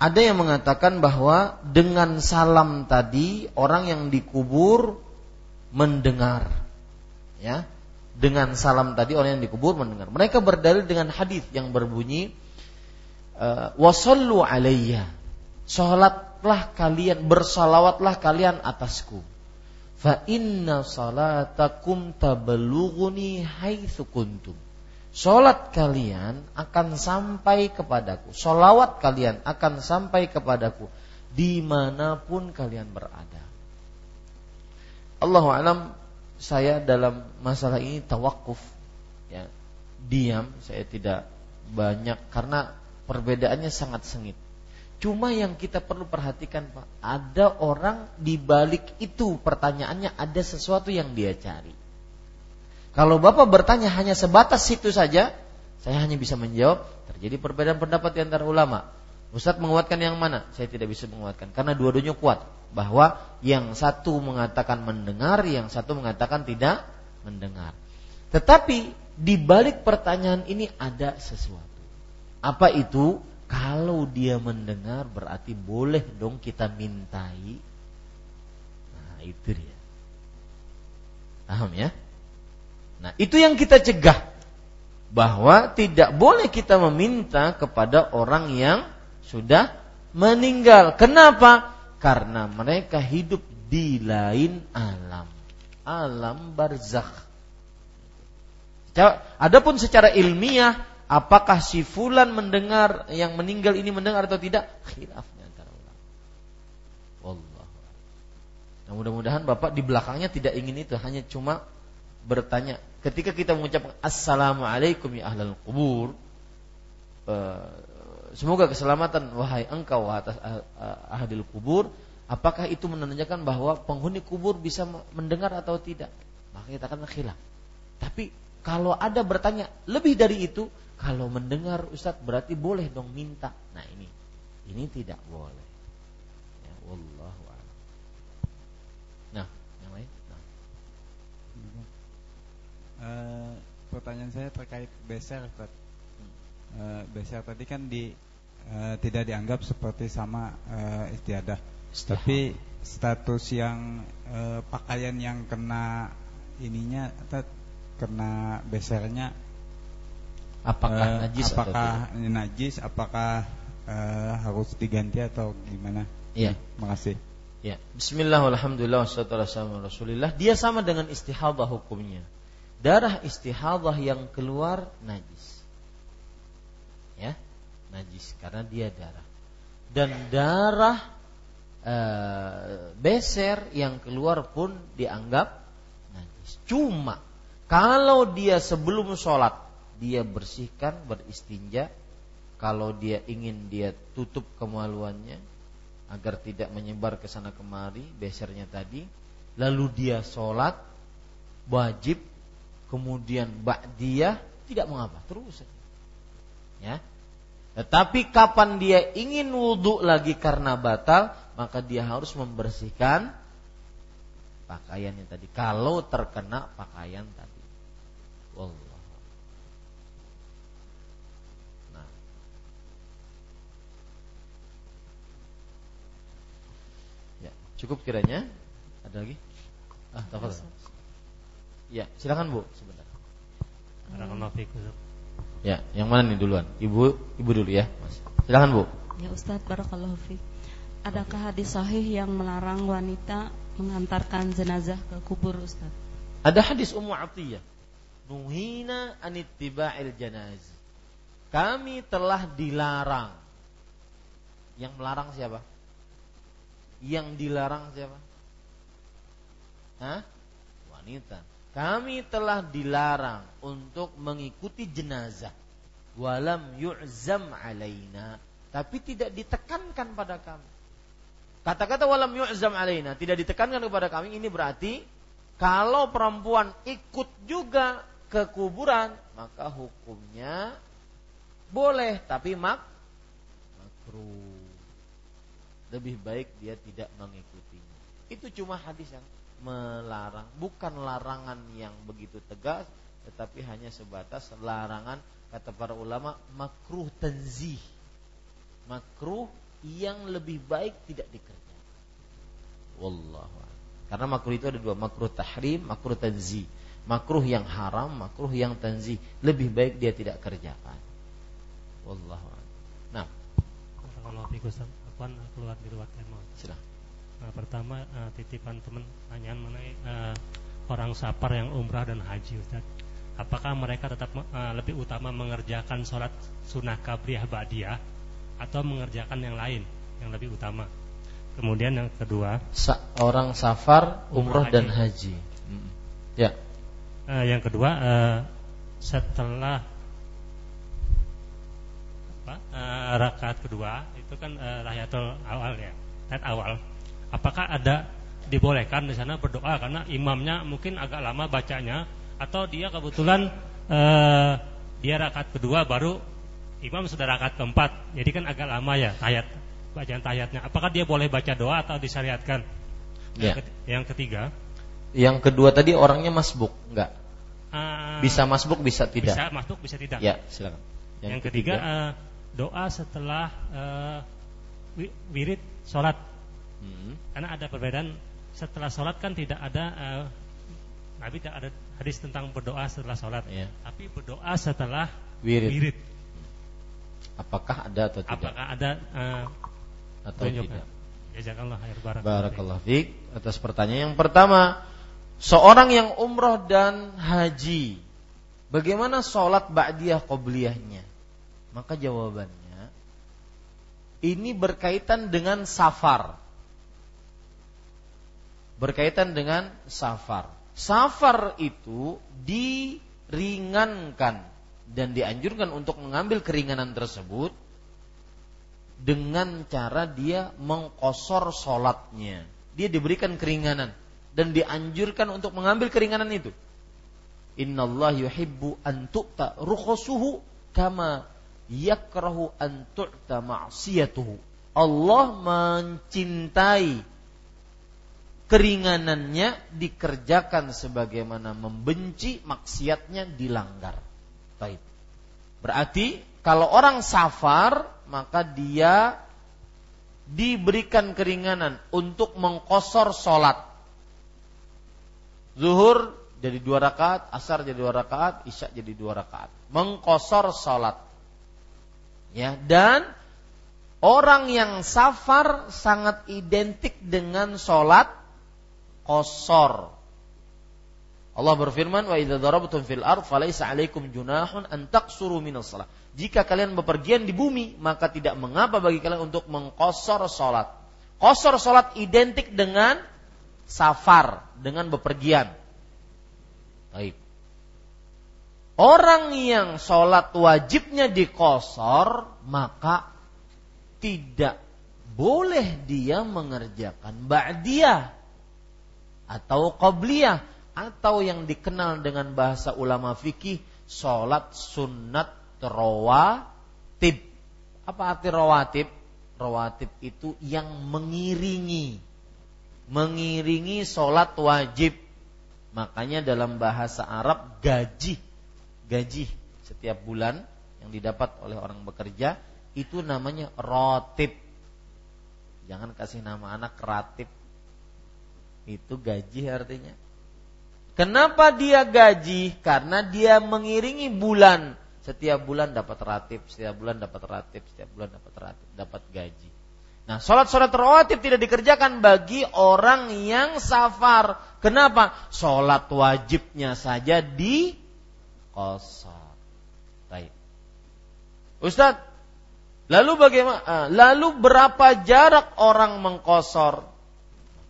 ada yang mengatakan bahwa dengan salam tadi orang yang dikubur mendengar. Ya. Dengan salam tadi orang yang dikubur mendengar. Mereka berdalil dengan hadis yang berbunyi eh, wasallu alayya. Salatlah kalian, bersalawatlah kalian atasku. Fa inna salatakum tablughuni haitsu kuntum. Salat kalian akan sampai kepadaku. Salawat kalian akan sampai kepadaku di mana pun kalian berada. Allahu alam saya dalam masalah ini tawakuf ya diam saya tidak banyak karena perbedaannya sangat sengit. Cuma yang kita perlu perhatikan Pak ada orang di balik itu pertanyaannya ada sesuatu yang dia cari. Kalau Bapak bertanya hanya sebatas situ saja saya hanya bisa menjawab terjadi perbedaan pendapat di antara ulama Ustadz menguatkan yang mana? Saya tidak bisa menguatkan karena dua-duanya kuat bahwa yang satu mengatakan mendengar, yang satu mengatakan tidak mendengar. Tetapi di balik pertanyaan ini ada sesuatu. Apa itu? Kalau dia mendengar berarti boleh dong kita mintai. Nah, itu dia. Paham ya? Nah, itu yang kita cegah bahwa tidak boleh kita meminta kepada orang yang sudah meninggal. Kenapa? Karena mereka hidup di lain alam. Alam barzakh. Adapun secara ilmiah, apakah si fulan mendengar yang meninggal ini mendengar atau tidak? Khilaf di antara ulama. Wallah. Nah, mudah-mudahan Bapak di belakangnya tidak ingin itu, hanya cuma bertanya. Ketika kita mengucapkan assalamualaikum ya ahlal kubur, semoga keselamatan wahai engkau atas eh, eh, ahadil kubur apakah itu menanyakan bahwa penghuni kubur bisa mendengar atau tidak? Maka kita akan khilaf. Tapi kalau ada bertanya lebih dari itu kalau mendengar Ustadz berarti boleh dong minta. Nah ini ini tidak boleh. Ya Allah nah yang lain. Uh, pertanyaan saya terkait besar Ustaz. Uh, beser tadi kan di uh, tidak dianggap seperti sama uh, istiadah. Tapi status yang uh, pakaian yang kena ininya atau kena besernya apakah uh, najis apakah atau najis apakah uh, harus diganti atau gimana? Iya. Makasih. Ya, Bismillah, alhamdulillah, wassalamu rasulillah. Dia sama dengan istihadah hukumnya. Darah istihadah yang keluar najis. Ya, najis karena dia darah. Dan darah e, beser yang keluar pun dianggap najis. Cuma kalau dia sebelum sholat dia bersihkan beristinja, kalau dia ingin dia tutup kemaluannya, agar tidak menyebar ke sana kemari besernya tadi lalu dia sholat wajib kemudian ba'diyah tidak mengapa terus ya tetapi kapan dia ingin wudhu lagi karena batal maka dia harus membersihkan pakaiannya tadi kalau terkena pakaian tadi Wallah Cukup kiranya? Ada lagi? Ah, tafadhol. Ya, silakan Bu sebentar. Ya, yang mana nih duluan? Ibu, ibu dulu ya, Mas. Silakan Bu. Ya Ustaz, barakallahu fiik. Adakah hadis sahih yang melarang wanita mengantarkan jenazah ke kubur Ustaz? Ada hadis Ummu Atiyah. Nuhina anittiba'il janaz. Kami telah dilarang. Yang melarang siapa? Yang dilarang siapa? Hah? Wanita. Kami telah dilarang untuk mengikuti jenazah. Walam yu'zam alaina. Tapi tidak ditekankan pada kami. Kata-kata walam yu'zam alaina tidak ditekankan kepada kami ini berarti kalau perempuan ikut juga ke kuburan maka hukumnya boleh tapi mak makruh lebih baik dia tidak mengikutinya. Itu cuma hadis yang melarang, bukan larangan yang begitu tegas, tetapi hanya sebatas larangan kata para ulama makruh tanzih. Makruh yang lebih baik tidak dikerjakan. Wallahu Karena makruh itu ada dua, makruh tahrim, makruh tanzih. Makruh yang haram, makruh yang tanzih. Lebih baik dia tidak kerjakan. Wallahu Nah. Kalau keluar di luar tema. Silahkan. Nah, pertama uh, titipan teman tanyaan mengenai uh, orang sapar yang umrah dan haji Ustaz. Apakah mereka tetap uh, lebih utama mengerjakan sholat sunnah kabriyah ba'diyah atau mengerjakan yang lain yang lebih utama? Kemudian yang kedua, Sa orang safar, umrah, dan haji. Hmm. Ya. Uh, yang kedua, uh, setelah apa, uh, rakaat kedua itu kan uh, awal ya, ayat awal. Apakah ada dibolehkan di sana berdoa karena imamnya mungkin agak lama bacanya atau dia kebetulan uh, dia rakaat kedua baru imam sudah rakaat keempat, jadi kan agak lama ya tayat bacaan tayatnya. Apakah dia boleh baca doa atau disyariatkan? Ya. Yang ketiga. Yang kedua tadi orangnya masbuk, enggak? Uh, bisa masbuk, bisa tidak. Bisa masbuk, bisa tidak. Ya, silakan. Yang, yang ketiga, ketiga uh, doa setelah uh, wirid sholat. Hmm. Karena ada perbedaan setelah sholat kan tidak ada uh, Nabi tidak ada hadis tentang berdoa setelah sholat, ya. tapi berdoa setelah wirid. wirid. Apakah ada atau tidak? Apakah ada uh, atau tidak? Jazakallah khair barak. Barakallah fiik atas pertanyaan yang pertama, seorang yang umroh dan haji, bagaimana sholat ba'diyah qobliyahnya? Maka jawabannya ini berkaitan dengan safar. Berkaitan dengan safar. Safar itu diringankan dan dianjurkan untuk mengambil keringanan tersebut dengan cara dia mengkosor sholatnya. Dia diberikan keringanan dan dianjurkan untuk mengambil keringanan itu. Innallaha yuhibbu an tu'ta rukhusuhu kama yakrahu an tu'ta ma'siyatuhu. Allah mencintai keringanannya dikerjakan sebagaimana membenci maksiatnya dilanggar. Baik. Berarti kalau orang safar maka dia diberikan keringanan untuk mengkosor sholat. Zuhur jadi dua rakaat, asar jadi dua rakaat, isya jadi dua rakaat. Mengkosor sholat. Ya, dan orang yang safar sangat identik dengan sholat kosor. Allah berfirman, "Wa idza darabtum fil ard falaysa 'alaikum junahun an taqsuru minas shalah." Jika kalian bepergian di bumi, maka tidak mengapa bagi kalian untuk mengkosor sholat. Kosor sholat identik dengan safar, dengan bepergian. Baik. Orang yang sholat wajibnya dikosor, maka tidak boleh dia mengerjakan ba'diyah atau qabliyah atau yang dikenal dengan bahasa ulama fikih sholat sunat rawatib. Apa arti rawatib? Rawatib itu yang mengiringi mengiringi sholat wajib. Makanya dalam bahasa Arab gaji gaji setiap bulan yang didapat oleh orang bekerja itu namanya rotib. Jangan kasih nama anak ratib. Itu gaji artinya. Kenapa dia gaji? Karena dia mengiringi bulan. Setiap bulan dapat ratib, setiap bulan dapat ratib, setiap bulan dapat ratib, dapat gaji. Nah, sholat-sholat rawatib tidak dikerjakan bagi orang yang safar. Kenapa? Sholat wajibnya saja di kosor. Baik. Ustadz, lalu bagaimana? Ah, lalu berapa jarak orang mengkosor?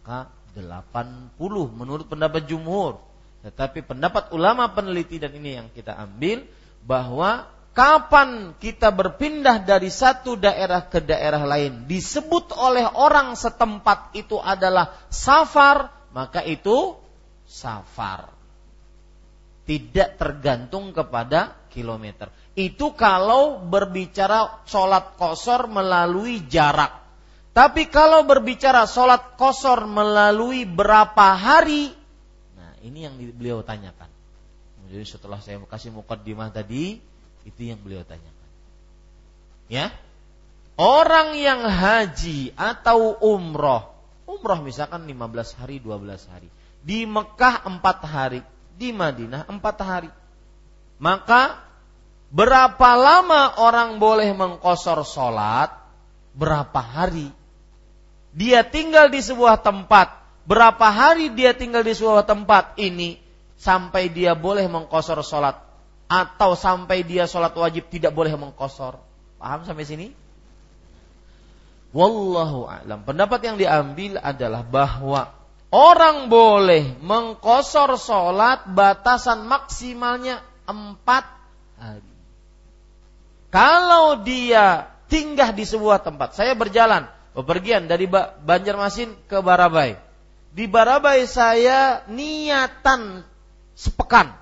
Maka 80 menurut pendapat jumhur. Tetapi pendapat ulama peneliti dan ini yang kita ambil bahwa kapan kita berpindah dari satu daerah ke daerah lain disebut oleh orang setempat itu adalah safar, maka itu safar. Tidak tergantung kepada kilometer. Itu kalau berbicara sholat kosor melalui jarak. Tapi kalau berbicara sholat kosor melalui berapa hari, ini yang beliau tanyakan. Jadi setelah saya kasih mukaddimah tadi, itu yang beliau tanyakan. Ya. Orang yang haji atau umroh, umroh misalkan 15 hari, 12 hari. Di Mekah 4 hari, di Madinah 4 hari. Maka berapa lama orang boleh mengkosor sholat? Berapa hari? Dia tinggal di sebuah tempat berapa hari dia tinggal di sebuah tempat ini sampai dia boleh mengkosor sholat atau sampai dia sholat wajib tidak boleh mengkosor. Paham sampai sini? Wallahu a'lam. Pendapat yang diambil adalah bahwa orang boleh mengkosor sholat batasan maksimalnya empat hari. Kalau dia tinggal di sebuah tempat, saya berjalan bepergian dari Banjarmasin ke Barabai di Barabai saya niatan sepekan.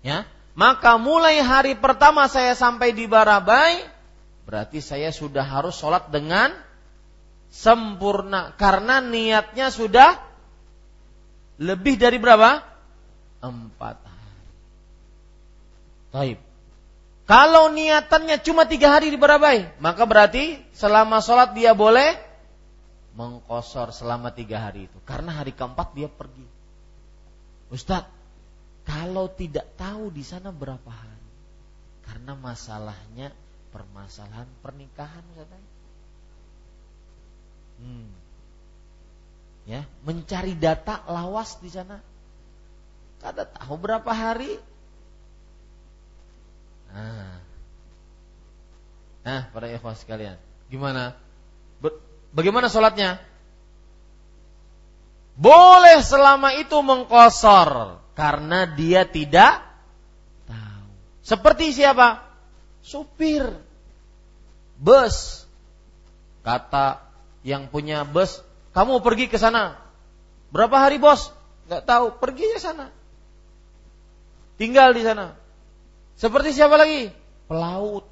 Ya, maka mulai hari pertama saya sampai di Barabai, berarti saya sudah harus sholat dengan sempurna karena niatnya sudah lebih dari berapa? Empat hari. Taib. Kalau niatannya cuma tiga hari di Barabai, maka berarti selama sholat dia boleh mengkosor selama tiga hari itu. Karena hari keempat dia pergi. Ustadz kalau tidak tahu di sana berapa hari? Karena masalahnya permasalahan pernikahan katanya hmm. ya mencari data lawas di sana. Kada tahu berapa hari nah nah para ikhwas sekalian gimana Bagaimana sholatnya? Boleh selama itu mengkosor karena dia tidak tahu. Seperti siapa? Supir bus. Kata yang punya bus, kamu pergi ke sana. Berapa hari bos? Gak tahu. Pergi ke sana. Tinggal di sana. Seperti siapa lagi? Pelaut.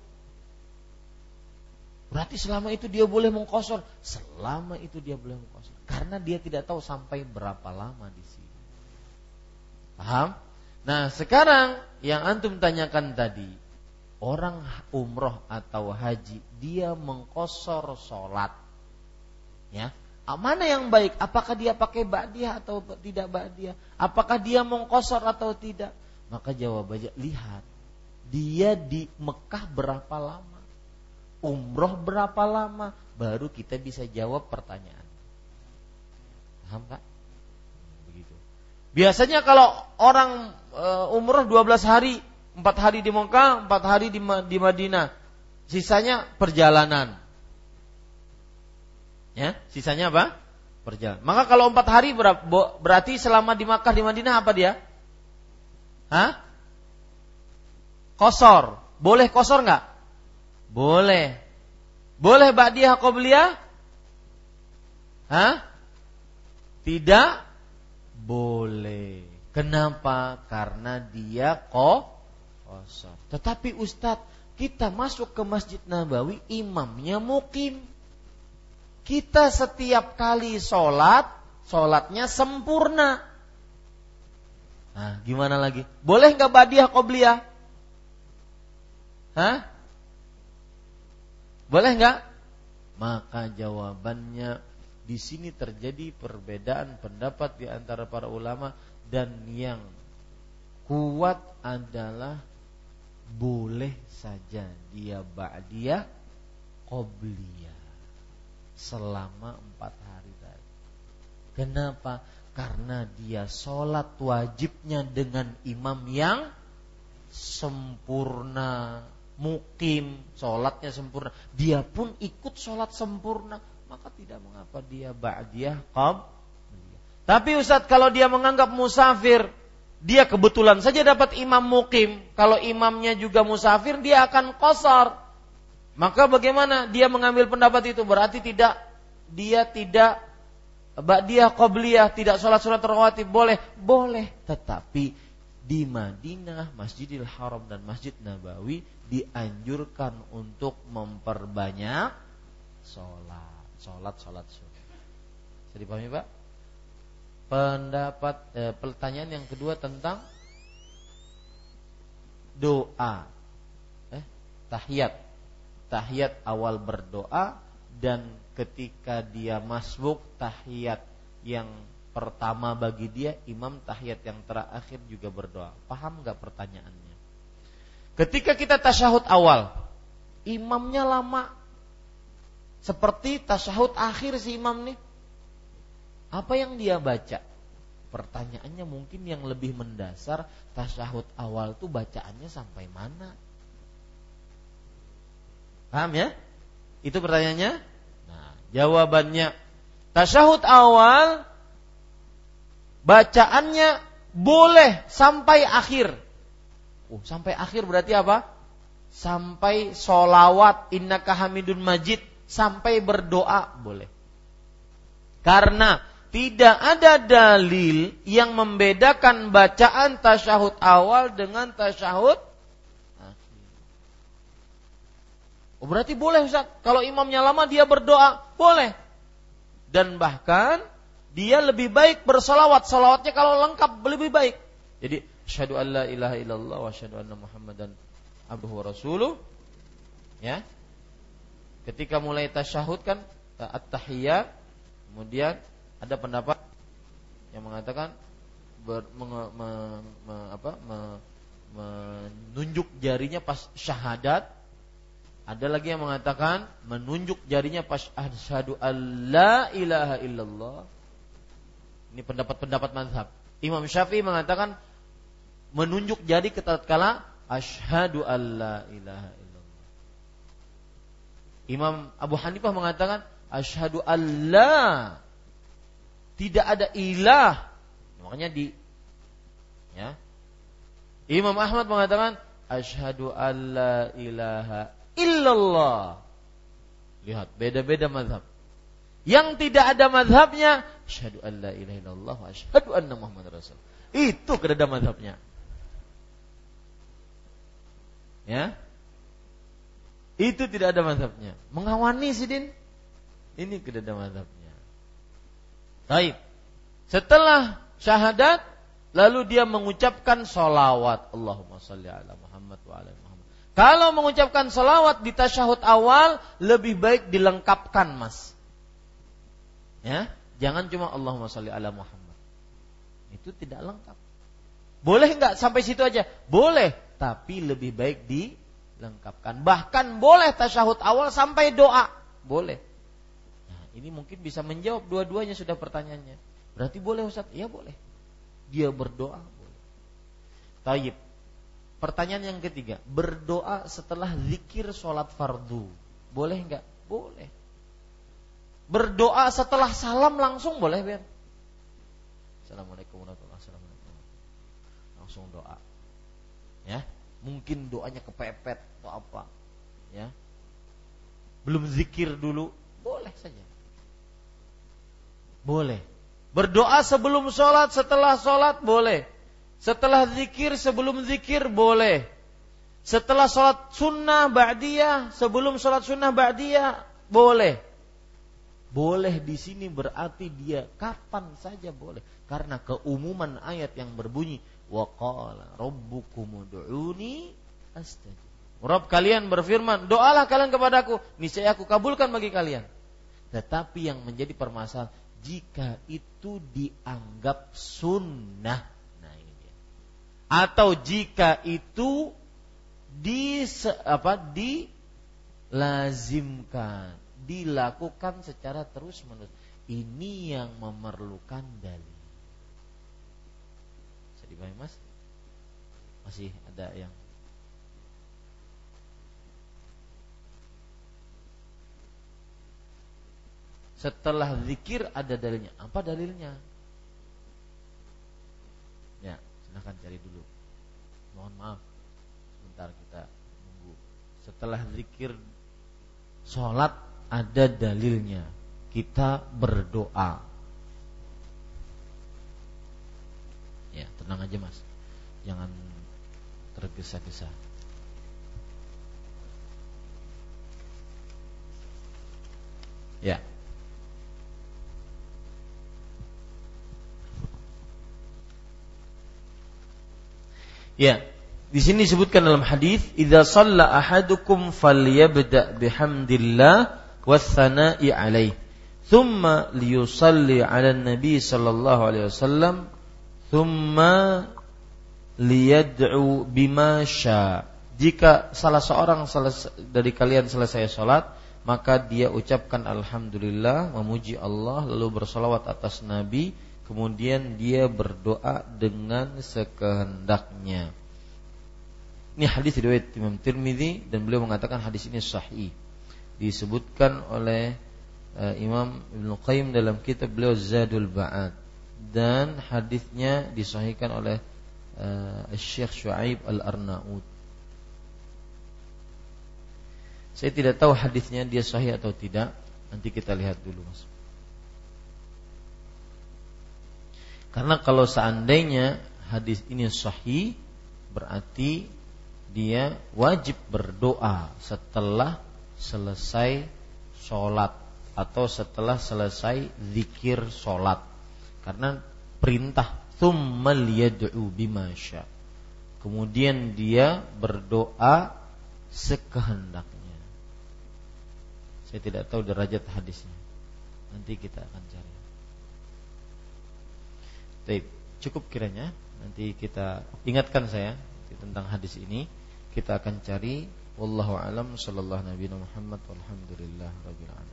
Berarti selama itu dia boleh mengkosor. Selama itu dia boleh mengkosor. Karena dia tidak tahu sampai berapa lama di sini. Paham? Nah sekarang yang antum tanyakan tadi. Orang umroh atau haji. Dia mengkosor sholat. Ya, mana yang baik? Apakah dia pakai ba'diyah atau tidak ba'diyah? Apakah dia mengkosor atau tidak? Maka jawabannya lihat. Dia di Mekah berapa lama? umroh berapa lama baru kita bisa jawab pertanyaan. Paham Pak? Begitu. Biasanya kalau orang e, umroh 12 hari, 4 hari di Mekah, 4 hari di, di Madinah. Sisanya perjalanan. Ya, sisanya apa? Perjalanan. Maka kalau 4 hari berarti selama di Makkah di Madinah apa dia? Hah? Kosor. Boleh kosor nggak? Boleh. Boleh ba'diyah qobliyah? Hah? Tidak boleh. Kenapa? Karena dia kosong. Tetapi Ustadz, kita masuk ke Masjid Nabawi, imamnya mukim. Kita setiap kali sholat, sholatnya sempurna. Nah, gimana lagi? Boleh nggak badiah qobliyah? Hah? Boleh nggak? Maka jawabannya di sini terjadi perbedaan pendapat di antara para ulama dan yang kuat adalah boleh saja dia ba'diyah qobliyah selama empat hari tadi. Kenapa? Karena dia sholat wajibnya dengan imam yang sempurna mukim, sholatnya sempurna, dia pun ikut sholat sempurna, maka tidak mengapa dia ba'diyah qab. Tapi Ustaz kalau dia menganggap musafir, dia kebetulan saja dapat imam mukim, kalau imamnya juga musafir dia akan kosor. Maka bagaimana dia mengambil pendapat itu? Berarti tidak dia tidak ba'diyah qabliyah, tidak sholat sholat rawatib boleh, boleh. Tetapi di Madinah, Masjidil Haram dan Masjid Nabawi dianjurkan untuk memperbanyak sholat, sholat, sholat sunnah. Bisa Pak? Pendapat eh, pertanyaan yang kedua tentang doa, eh, tahiyat, tahiyat awal berdoa dan ketika dia masbuk tahiyat yang pertama bagi dia imam tahiyat yang terakhir juga berdoa. Paham nggak pertanyaannya? Ketika kita tasyahud awal, imamnya lama. Seperti tasyahud akhir si imam nih. Apa yang dia baca? Pertanyaannya mungkin yang lebih mendasar, tasyahud awal tuh bacaannya sampai mana? Paham ya? Itu pertanyaannya? Nah, jawabannya tasyahud awal bacaannya boleh sampai akhir. Oh, sampai akhir berarti apa? Sampai solawat innaka hamidun majid sampai berdoa boleh. Karena tidak ada dalil yang membedakan bacaan tasyahud awal dengan tasyahud. Oh, berarti boleh Ustaz. Kalau imamnya lama dia berdoa, boleh. Dan bahkan dia lebih baik bersolawat. Salawatnya kalau lengkap lebih baik. Jadi asyhadu an la ilaha illallah wa asyhadu anna muhammadan abduhu wa rasuluh. Ya. Ketika mulai tasyahud kan at-tahiyyat kemudian ada pendapat yang mengatakan ber, me, me, me, apa, me, menunjuk jarinya pas syahadat ada lagi yang mengatakan menunjuk jarinya pas asyhadu alla ilaha illallah ini pendapat-pendapat mazhab. Imam Syafi'i mengatakan menunjuk jari kala asyhadu alla ilaha illallah. Imam Abu Hanifah mengatakan asyhadu alla tidak ada ilah. Makanya di ya. Imam Ahmad mengatakan asyhadu alla ilaha illallah. Lihat, beda-beda mazhab. Yang tidak ada mazhabnya, asyhadu an la ilaha illallah wa anna Muhammad rasul. Itu kedada mazhabnya. Ya. Itu tidak ada mazhabnya. Mengawani sidin ini tidak ada mazhabnya. Baik. Setelah syahadat lalu dia mengucapkan solawat Allahumma salli ala Muhammad wa ala Muhammad. Kalau mengucapkan solawat di tasyahud awal lebih baik dilengkapkan mas. Ya, jangan cuma Allahumma salli ala Muhammad. Itu tidak lengkap. Boleh nggak sampai situ aja? Boleh, tapi lebih baik dilengkapkan. Bahkan boleh tasyahud awal sampai doa, boleh. Nah, ini mungkin bisa menjawab dua-duanya sudah pertanyaannya. Berarti boleh Ustaz? Ya boleh. Dia berdoa boleh. Taib. Pertanyaan yang ketiga, berdoa setelah zikir sholat fardu, boleh nggak? Boleh. Berdoa setelah salam langsung boleh, biar. Assalamualaikum warahmatullahi wabarakatuh. Langsung doa. Ya, mungkin doanya kepepet atau apa. Ya. Belum zikir dulu, boleh saja. Boleh. Berdoa sebelum sholat, setelah sholat boleh. Setelah zikir, sebelum zikir boleh. Setelah sholat sunnah ba'diyah, sebelum sholat sunnah ba'diyah boleh. Boleh di sini berarti dia kapan saja boleh. Karena keumuman ayat yang berbunyi wa qala rabbukum ud'uni astajib. Rabb kalian berfirman, doalah kalian kepadaku, niscaya aku kabulkan bagi kalian. Tetapi yang menjadi permasalahan jika itu dianggap sunnah, nah ini. Atau jika itu di apa dilazimkan dilakukan secara terus menerus. Ini yang memerlukan dalil. Bisa dipahami mas? Masih ada yang Setelah zikir ada dalilnya. Apa dalilnya? Ya, silahkan cari dulu. Mohon maaf. Sebentar kita nunggu. Setelah zikir sholat ada dalilnya. Kita berdoa. Ya, tenang aja mas. Jangan tergesa-gesa. Ya. Ya, di sini disebutkan dalam hadis, "Idza shalla ahadukum falyabda bihamdillah wassana'i alaih. Thumma liyusalli ala nabi sallallahu alaihi wasallam thumma liyad'u bima sya. Jika salah seorang dari kalian selesai sholat, maka dia ucapkan alhamdulillah, memuji Allah, lalu bersolawat atas Nabi, kemudian dia berdoa dengan sekehendaknya. Ini hadis riwayat Imam Tirmidzi dan beliau mengatakan hadis ini sahih disebutkan oleh uh, Imam Ibnu Qayyim dalam kitab beliau Zadul Ba'ad dan hadisnya disahihkan oleh uh, Syekh Syuaib Al-Arnaud. Saya tidak tahu hadisnya dia sahih atau tidak. Nanti kita lihat dulu, Mas. Karena kalau seandainya hadis ini sahih berarti dia wajib berdoa setelah selesai sholat atau setelah selesai zikir sholat. Karena perintah thumma liyad'u bimasya kemudian dia berdoa sekehendaknya. Saya tidak tahu derajat hadisnya. Nanti kita akan cari. Baik, cukup kiranya. Nanti kita ingatkan saya tentang hadis ini. Kita akan cari Wallahu alam sallallahu nabi Muhammad walhamdulillah rabbil alamin.